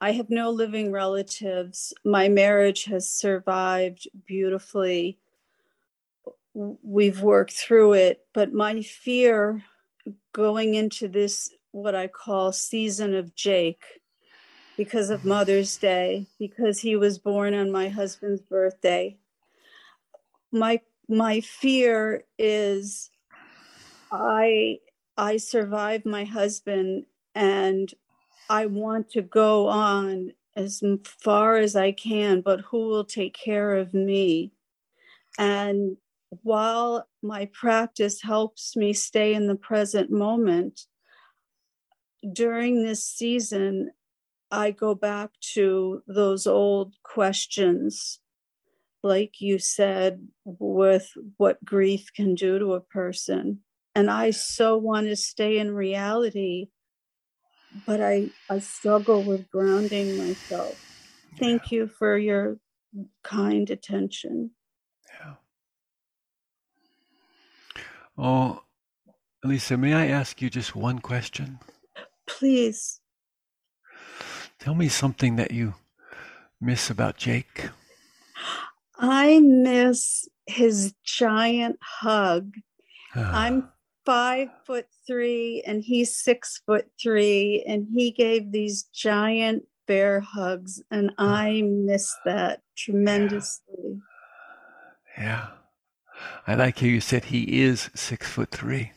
I have no living relatives. My marriage has survived beautifully. We've worked through it, but my fear going into this, what I call season of Jake, because of Mother's Day, because he was born on my husband's birthday. My my fear is I I survived my husband and I want to go on as far as I can, but who will take care of me? And while my practice helps me stay in the present moment, during this season, I go back to those old questions, like you said, with what grief can do to a person. And I so want to stay in reality, but I, I struggle with grounding myself. Thank you for your kind attention. Yeah. Oh, Lisa, may I ask you just one question? Please. Tell me something that you miss about Jake. I miss his giant hug. Ah. I'm five foot three and he's six foot three, and he gave these giant bear hugs, and ah. I miss that tremendously. Yeah. yeah. I like how you said he is six foot three.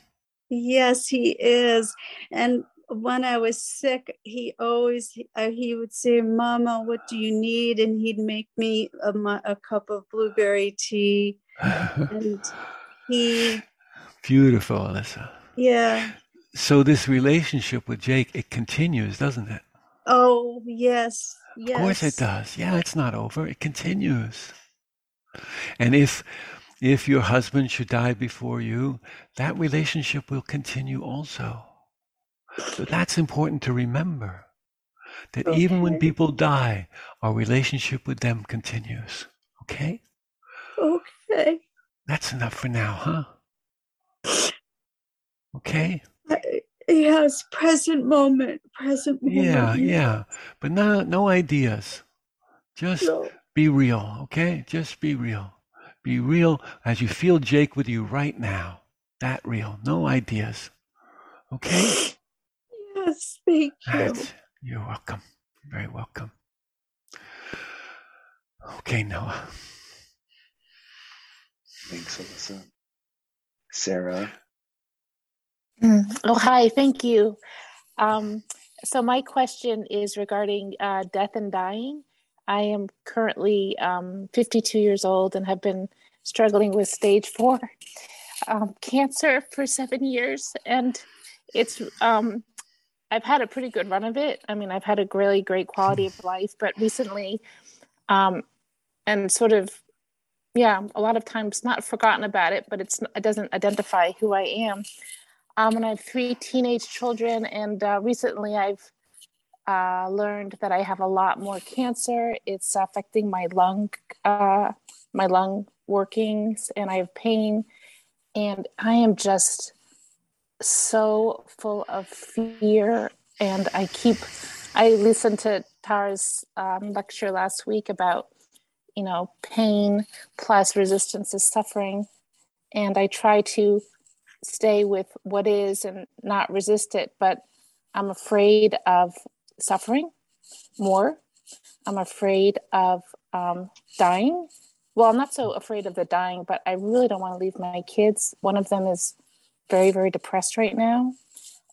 Yes, he is. And when I was sick, he always uh, he would say, "Mama, what do you need?" And he'd make me a, a cup of blueberry tea. and he beautiful, Alyssa. Yeah. So this relationship with Jake it continues, doesn't it? Oh yes, yes. Of course it does. Yeah, it's not over. It continues. And if if your husband should die before you, that relationship will continue also. So that's important to remember that okay. even when people die, our relationship with them continues. Okay? Okay. That's enough for now, huh? Okay? Uh, yes, present moment, present moment. Yeah, yeah. But no no ideas. Just no. be real, okay? Just be real. Be real as you feel Jake with you right now. That real. No ideas. Okay? Yes, thank you. That's, you're welcome. Very welcome. Okay, Noah. Thanks, Alyssa. Sarah. Mm. Oh, hi. Thank you. Um, so, my question is regarding uh, death and dying. I am currently um, 52 years old and have been struggling with stage four um, cancer for seven years. And it's um, I've had a pretty good run of it. I mean, I've had a really great quality of life, but recently, um, and sort of, yeah, a lot of times not forgotten about it, but it's it doesn't identify who I am. Um, and I have three teenage children, and uh, recently I've uh, learned that I have a lot more cancer. It's affecting my lung, uh, my lung workings, and I have pain, and I am just so full of fear and i keep i listened to tara's um, lecture last week about you know pain plus resistance is suffering and I try to stay with what is and not resist it. But I'm afraid of suffering more. I'm afraid of um, dying. Well, I'm not so afraid of the dying, but I really don't want to leave my kids. One of them is very, very depressed right now.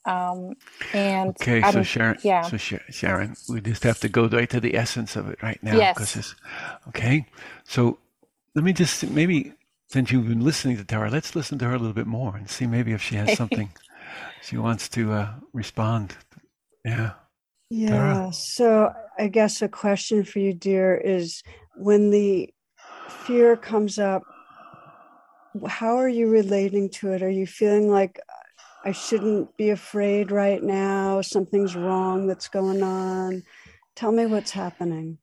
Um, and okay, I'm, so Sharon, yeah. So Sharon, we just have to go right to the essence of it right now. Yes. Okay. So let me just maybe since you've been listening to Tara, let's listen to her a little bit more and see maybe if she has something she wants to uh, respond. Yeah. Yeah. Tara? So I guess a question for you, dear, is when the fear comes up, how are you relating to it? Are you feeling like I shouldn't be afraid right now? Something's wrong that's going on. Tell me what's happening.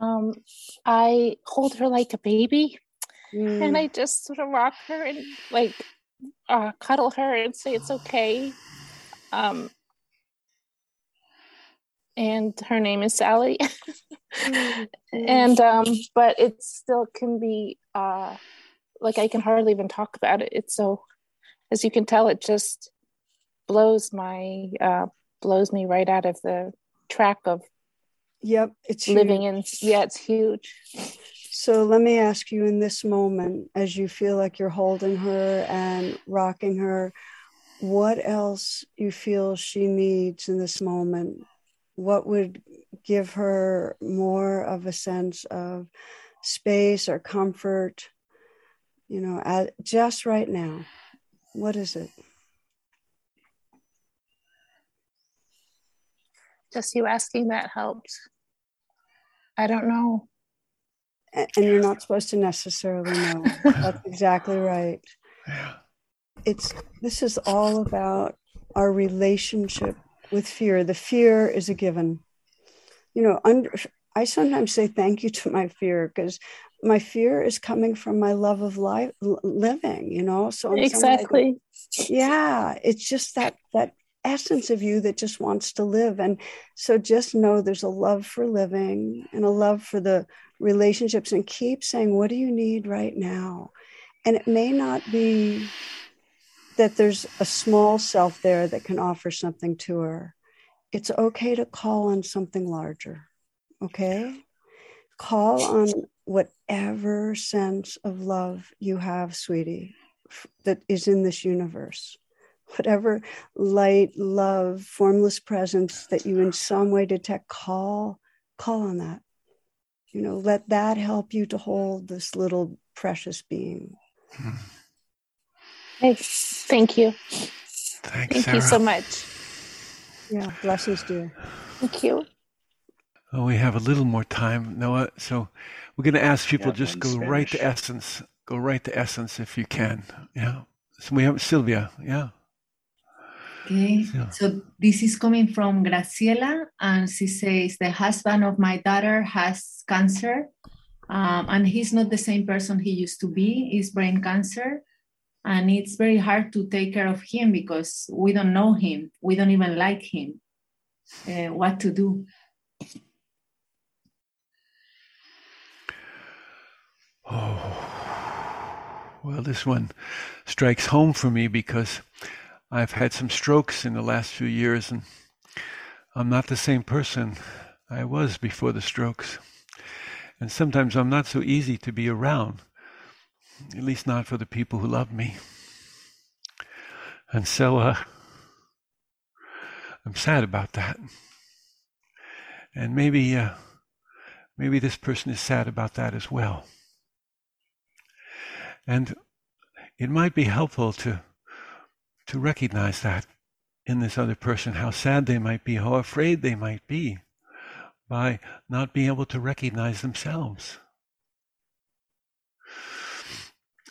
Um, I hold her like a baby mm. and I just sort of rock her and like uh, cuddle her and say it's okay. Um, and her name is Sally. mm. And um, but it still can be uh, like I can hardly even talk about it. It's so, as you can tell, it just blows my uh, blows me right out of the track of. Yep, it's living huge. in. Yeah, it's huge. So let me ask you in this moment, as you feel like you're holding her and rocking her, what else you feel she needs in this moment? What would give her more of a sense of space or comfort, you know, at, just right now? What is it? Just you asking that helps. I don't know and you're not supposed to necessarily know. That's exactly right. Yeah. It's this is all about our relationship with fear. The fear is a given. You know, under, I sometimes say thank you to my fear because my fear is coming from my love of life living you know so exactly yeah it's just that that essence of you that just wants to live and so just know there's a love for living and a love for the relationships and keep saying, What do you need right now? And it may not be that there's a small self there that can offer something to her. It's okay to call on something larger. Okay? Call on whatever sense of love you have, sweetie, that is in this universe. Whatever light, love, formless presence that you in some way detect, call, call on that. You know let that help you to hold this little precious being. Hmm. Thanks. Thank you. Thanks, thank Sarah. you so much. Yeah blessings dear thank you. Well, we have a little more time noah so we're going to ask people yeah, just go Spanish. right to essence go right to essence if you can yeah so we have sylvia yeah Okay, yeah. so this is coming from Graciela, and she says the husband of my daughter has cancer, um, and he's not the same person he used to be. Is brain cancer, and it's very hard to take care of him because we don't know him, we don't even like him. Uh, what to do? Oh, well, this one strikes home for me because I've had some strokes in the last few years, and I'm not the same person I was before the strokes. And sometimes I'm not so easy to be around, at least not for the people who love me. And so uh, I'm sad about that. And maybe, uh, maybe this person is sad about that as well. And it might be helpful to to recognize that in this other person, how sad they might be, how afraid they might be by not being able to recognize themselves.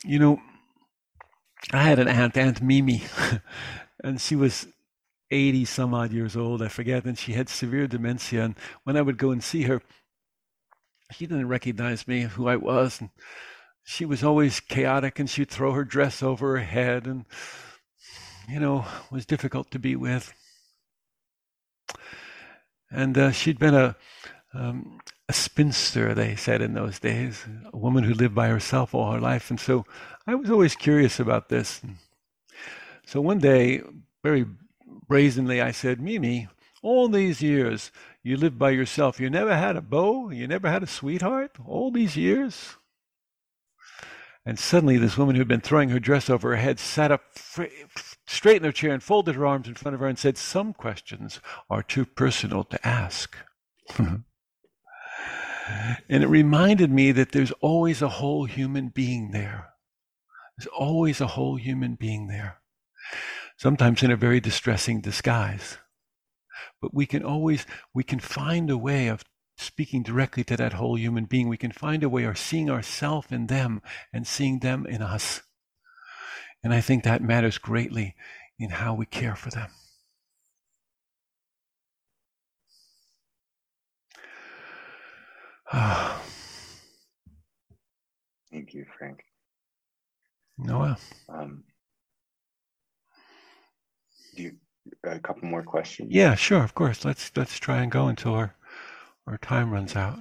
You know, I had an aunt, Aunt Mimi, and she was 80 some odd years old, I forget, and she had severe dementia. And when I would go and see her, she didn't recognize me, who I was. And she was always chaotic, and she'd throw her dress over her head and you know, was difficult to be with. And uh, she'd been a, um, a spinster, they said in those days, a woman who lived by herself all her life. And so I was always curious about this. So one day, very brazenly, I said, Mimi, all these years you lived by yourself. You never had a beau? You never had a sweetheart? All these years? And suddenly, this woman who had been throwing her dress over her head sat up straight in her chair and folded her arms in front of her and said, Some questions are too personal to ask. and it reminded me that there's always a whole human being there. There's always a whole human being there, sometimes in a very distressing disguise. But we can always, we can find a way of speaking directly to that whole human being. We can find a way of seeing ourselves in them and seeing them in us. And I think that matters greatly in how we care for them. Thank you, Frank. Noah. Um, do you, a couple more questions? Yeah, sure, of course. Let's let's try and go until our our time runs out.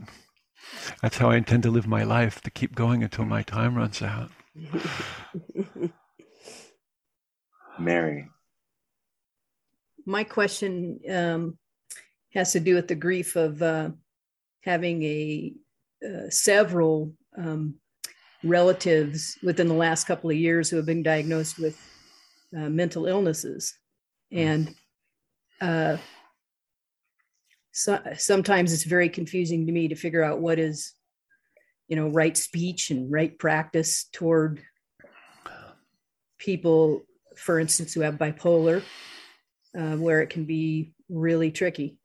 That's how I intend to live my life, to keep going until my time runs out. Mary. My question um, has to do with the grief of uh, having a uh, several um, relatives within the last couple of years who have been diagnosed with uh, mental illnesses, and uh, so, sometimes it's very confusing to me to figure out what is you know right speech and right practice toward people for instance who have bipolar uh, where it can be really tricky.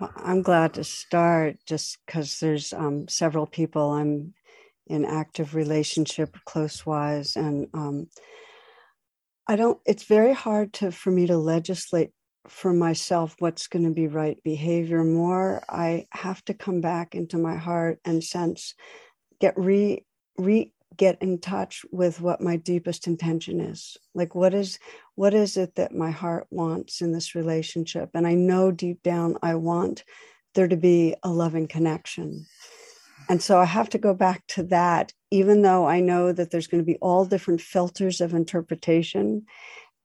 Well, i'm glad to start just because there's um, several people i'm in active relationship close wise and um, I don't, it's very hard to, for me to legislate for myself what's going to be right behavior more. I have to come back into my heart and sense, get re, re, get in touch with what my deepest intention is. Like what is what is it that my heart wants in this relationship? And i know deep down i want there to be a loving connection and so I have to go back to that, even though I know that there's going to be all different filters of interpretation,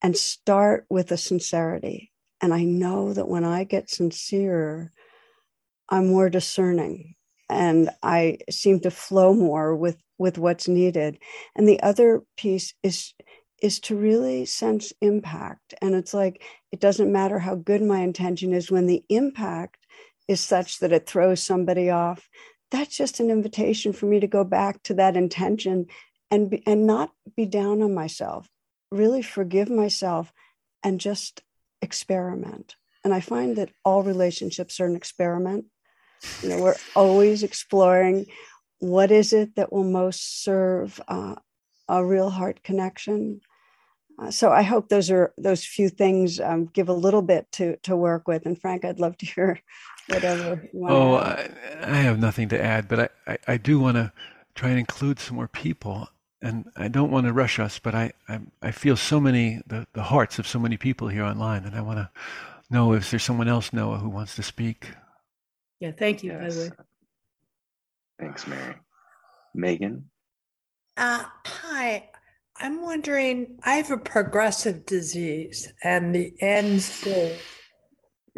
and start with a sincerity. And I know that when I get sincere, I'm more discerning and I seem to flow more with, with what's needed. And the other piece is is to really sense impact. And it's like it doesn't matter how good my intention is when the impact is such that it throws somebody off that's just an invitation for me to go back to that intention and be, and not be down on myself. Really forgive myself and just experiment. And i find that all relationships are an experiment. You know we're always exploring what is it that will most serve uh, a real heart connection. Uh, so I hope those are those few things um, give a little bit to to work with. And Frank, I'd love to hear whatever. oh, I, I, have nothing to add, but I, I, I do want to try and include some more people. And I don't want to rush us, but I, I, I feel so many, the, the hearts of so many people here online. And I want to know if there's someone else, Noah, who wants to speak. Yeah, thank you. Yes. I would. Thanks, Mary. Megan? Uh, hi. I'm wondering, I have a progressive disease, and the end stage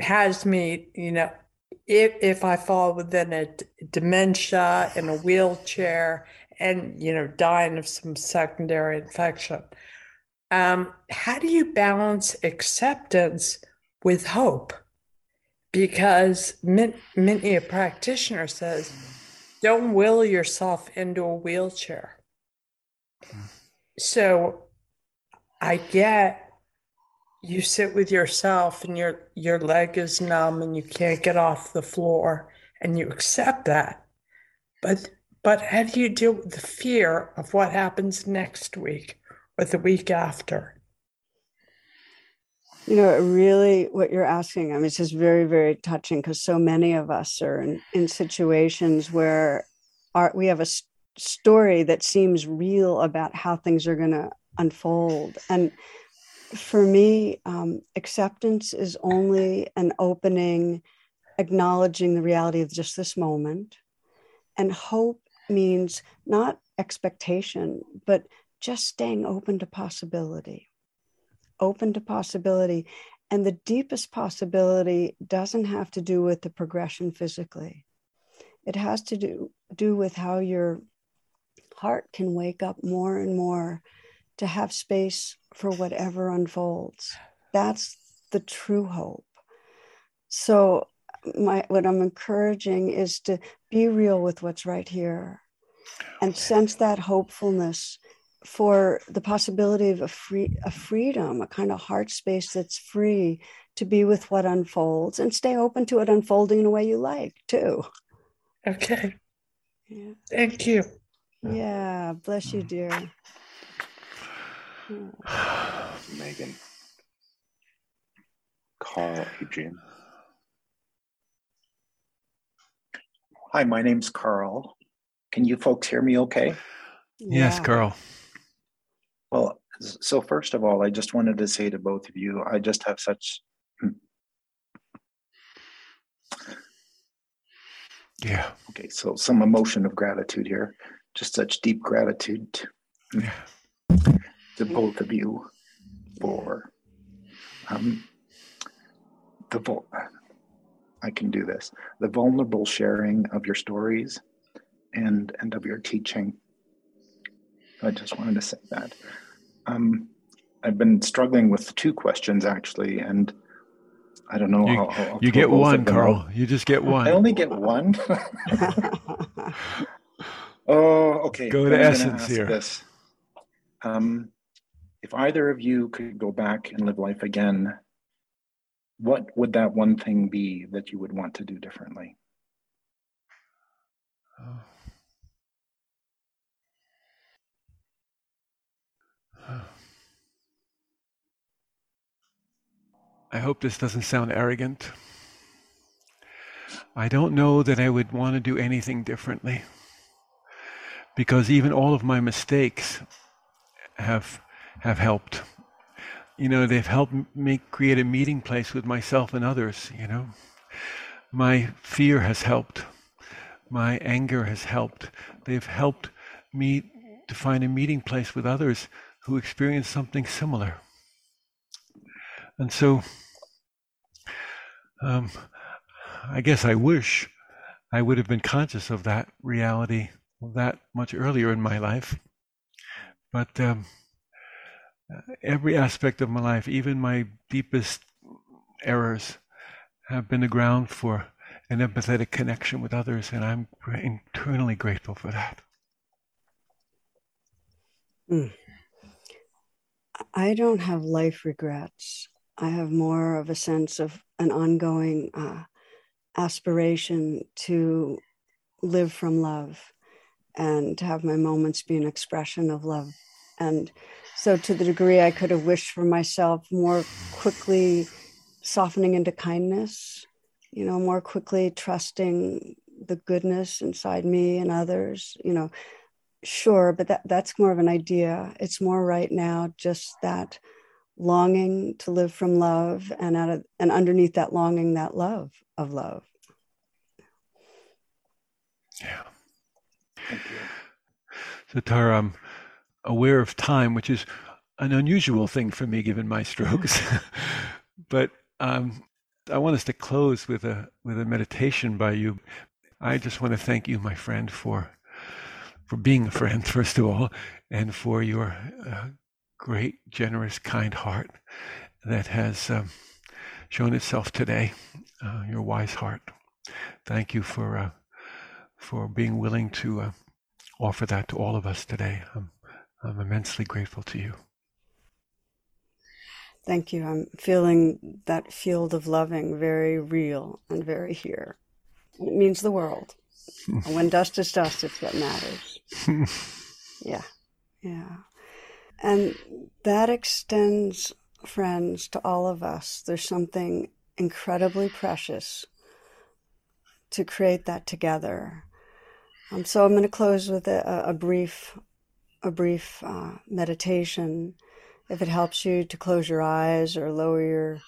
has me, you know, if if I fall within a d- dementia in a wheelchair and you know dying of some secondary infection, um, how do you balance acceptance with hope? Because many a practitioner says, don't will yourself into a wheelchair. So I get you sit with yourself and your your leg is numb and you can't get off the floor and you accept that. But but how do you deal with the fear of what happens next week or the week after? You know really what you're asking i mean it's just very very touching because so many of us are in, in situations where our, we have a story that seems real about how things are going to unfold. And for me, um, acceptance is only an opening, acknowledging the reality of just this moment. And hope means not expectation, but just staying open to possibility. Open to possibility. And the deepest possibility doesn't have to do with the progression physically. It has to do, do with how your heart can wake up more and more to have space for whatever unfolds. That's the true hope. So my what I'm encouraging is to be real with what's right here and sense that hopefulness for the possibility of a free a freedom, a kind of heart space that's free to be with what unfolds and stay open to it unfolding in a way you like too. Okay. Yeah. Thank you. Yeah, bless you, mm. dear. Megan. Carl Adrian. Hi, my name's Carl. Can you folks hear me okay? Yes, yeah. Carl. Well, so first of all, I just wanted to say to both of you, I just have such. Hmm. Yeah. Okay, so some emotion of gratitude here, just such deep gratitude yeah. To both of you for um, the vul- I can do this the vulnerable sharing of your stories and and of your teaching. I just wanted to say that. Um, I've been struggling with two questions actually, and I don't know you, how. how you get one, Carl. You just get one. I only get one. oh, okay. Go to I'm essence here. This. Um, if either of you could go back and live life again, what would that one thing be that you would want to do differently? I hope this doesn't sound arrogant. I don't know that I would want to do anything differently because even all of my mistakes have have helped. You know, they've helped me create a meeting place with myself and others, you know. My fear has helped. My anger has helped. They've helped me to find a meeting place with others who experience something similar. And so, um, I guess I wish I would have been conscious of that reality that much earlier in my life. But um, every aspect of my life, even my deepest errors, have been the ground for an empathetic connection with others, and I'm eternally grateful for that. Mm. I don't have life regrets. I have more of a sense of an ongoing uh, aspiration to live from love and to have my moments be an expression of love. And so, to the degree I could have wished for myself more quickly softening into kindness, you know, more quickly trusting the goodness inside me and others, you know, sure, but that, that's more of an idea. It's more right now just that longing to live from love and out of and underneath that longing that love of love. Yeah. Thank you. So tara i'm aware of time which is an unusual thing for me given my strokes but um, i want us to close with a with a meditation by you i just want to thank you my friend for for being a friend first of all and for your uh, great, generous, kind heart that has um, shown itself today, uh, your wise heart. Thank you for, uh, for being willing to uh, offer that to all of us today. I'm, I'm immensely grateful to you. Thank you. I'm feeling that field of loving very real and very here. It means the world. when dust is dust, it's what matters. yeah. Yeah. And that extends, friends, to all of us. There's something incredibly precious to create that together. Um, so I'm going to close with a, a brief, a brief uh, meditation, If it helps you to close your eyes or lower your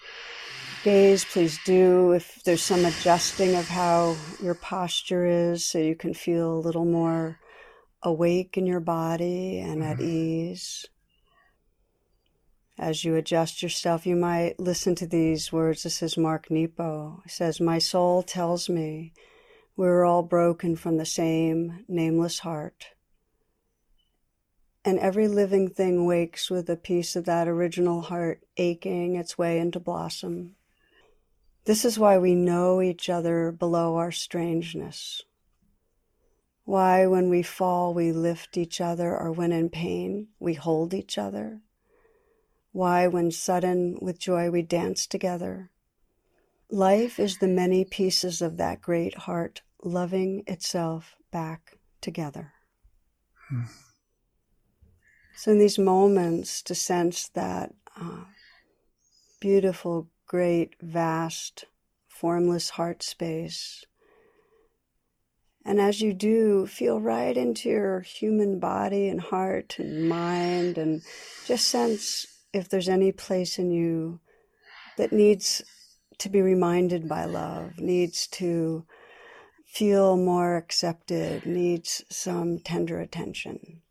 gaze, please do. If there's some adjusting of how your posture is, so you can feel a little more awake in your body and at ease. As you adjust yourself, you might listen to these words. This is Mark Nepo. He says, My soul tells me we're all broken from the same nameless heart. And every living thing wakes with a piece of that original heart aching its way into blossom. This is why we know each other below our strangeness. Why, when we fall, we lift each other, or when in pain, we hold each other. Why, when sudden with joy, we dance together. Life is the many pieces of that great heart loving itself back together. Hmm. So, in these moments, to sense that uh, beautiful, great, vast, formless heart space. And as you do, feel right into your human body and heart and mind, and just sense if there's any place in you that needs to be reminded by love, needs to feel more accepted, needs some tender attention.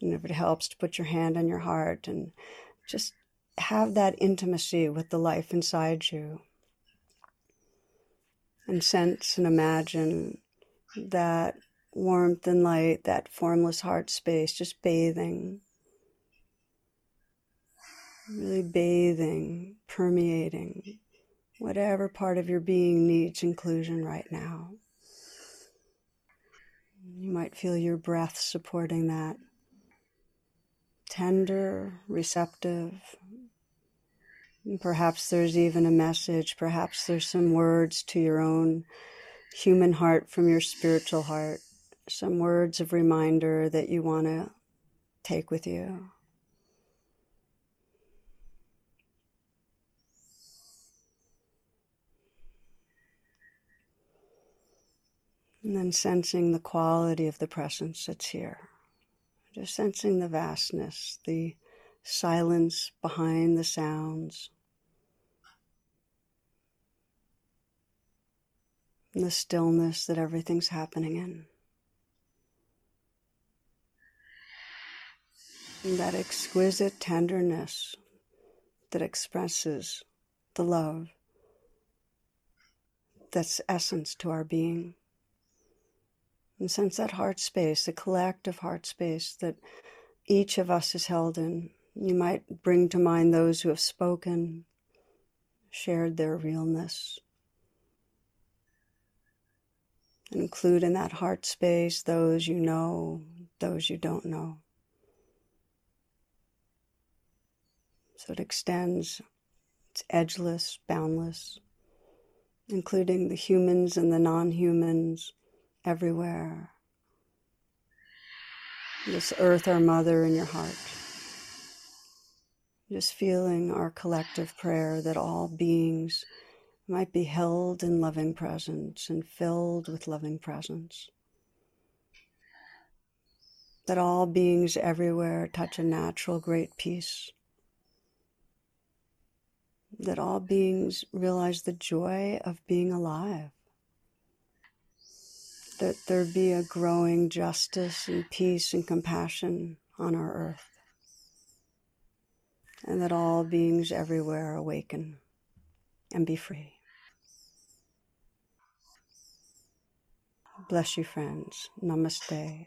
And if it helps to put your hand on your heart and just have that intimacy with the life inside you. And sense and imagine that warmth and light, that formless heart space, just bathing, really bathing, permeating whatever part of your being needs inclusion right now. You might feel your breath supporting that tender, receptive. Perhaps there's even a message, perhaps there's some words to your own human heart from your spiritual heart, some words of reminder that you want to take with you. And then sensing the quality of the presence that's here. Just sensing the vastness, the silence behind the sounds, and the stillness that everything's happening in. And that exquisite tenderness that expresses the love that's essence to our being. And since that heart space, the collective heart space that each of us is held in. You might bring to mind those who have spoken, shared their realness. Include in that heart space those you know, those you don't know. So it extends, it's edgeless, boundless, including the humans and the non humans everywhere. This earth, our mother, in your heart. Just feeling our collective prayer that all beings might be held in loving presence and filled with loving presence. That all beings everywhere touch a natural great peace. That all beings realize the joy of being alive that there be a growing justice and peace and compassion on our earth, and that all beings everywhere awaken and be free. Bless you, friends. Namaste.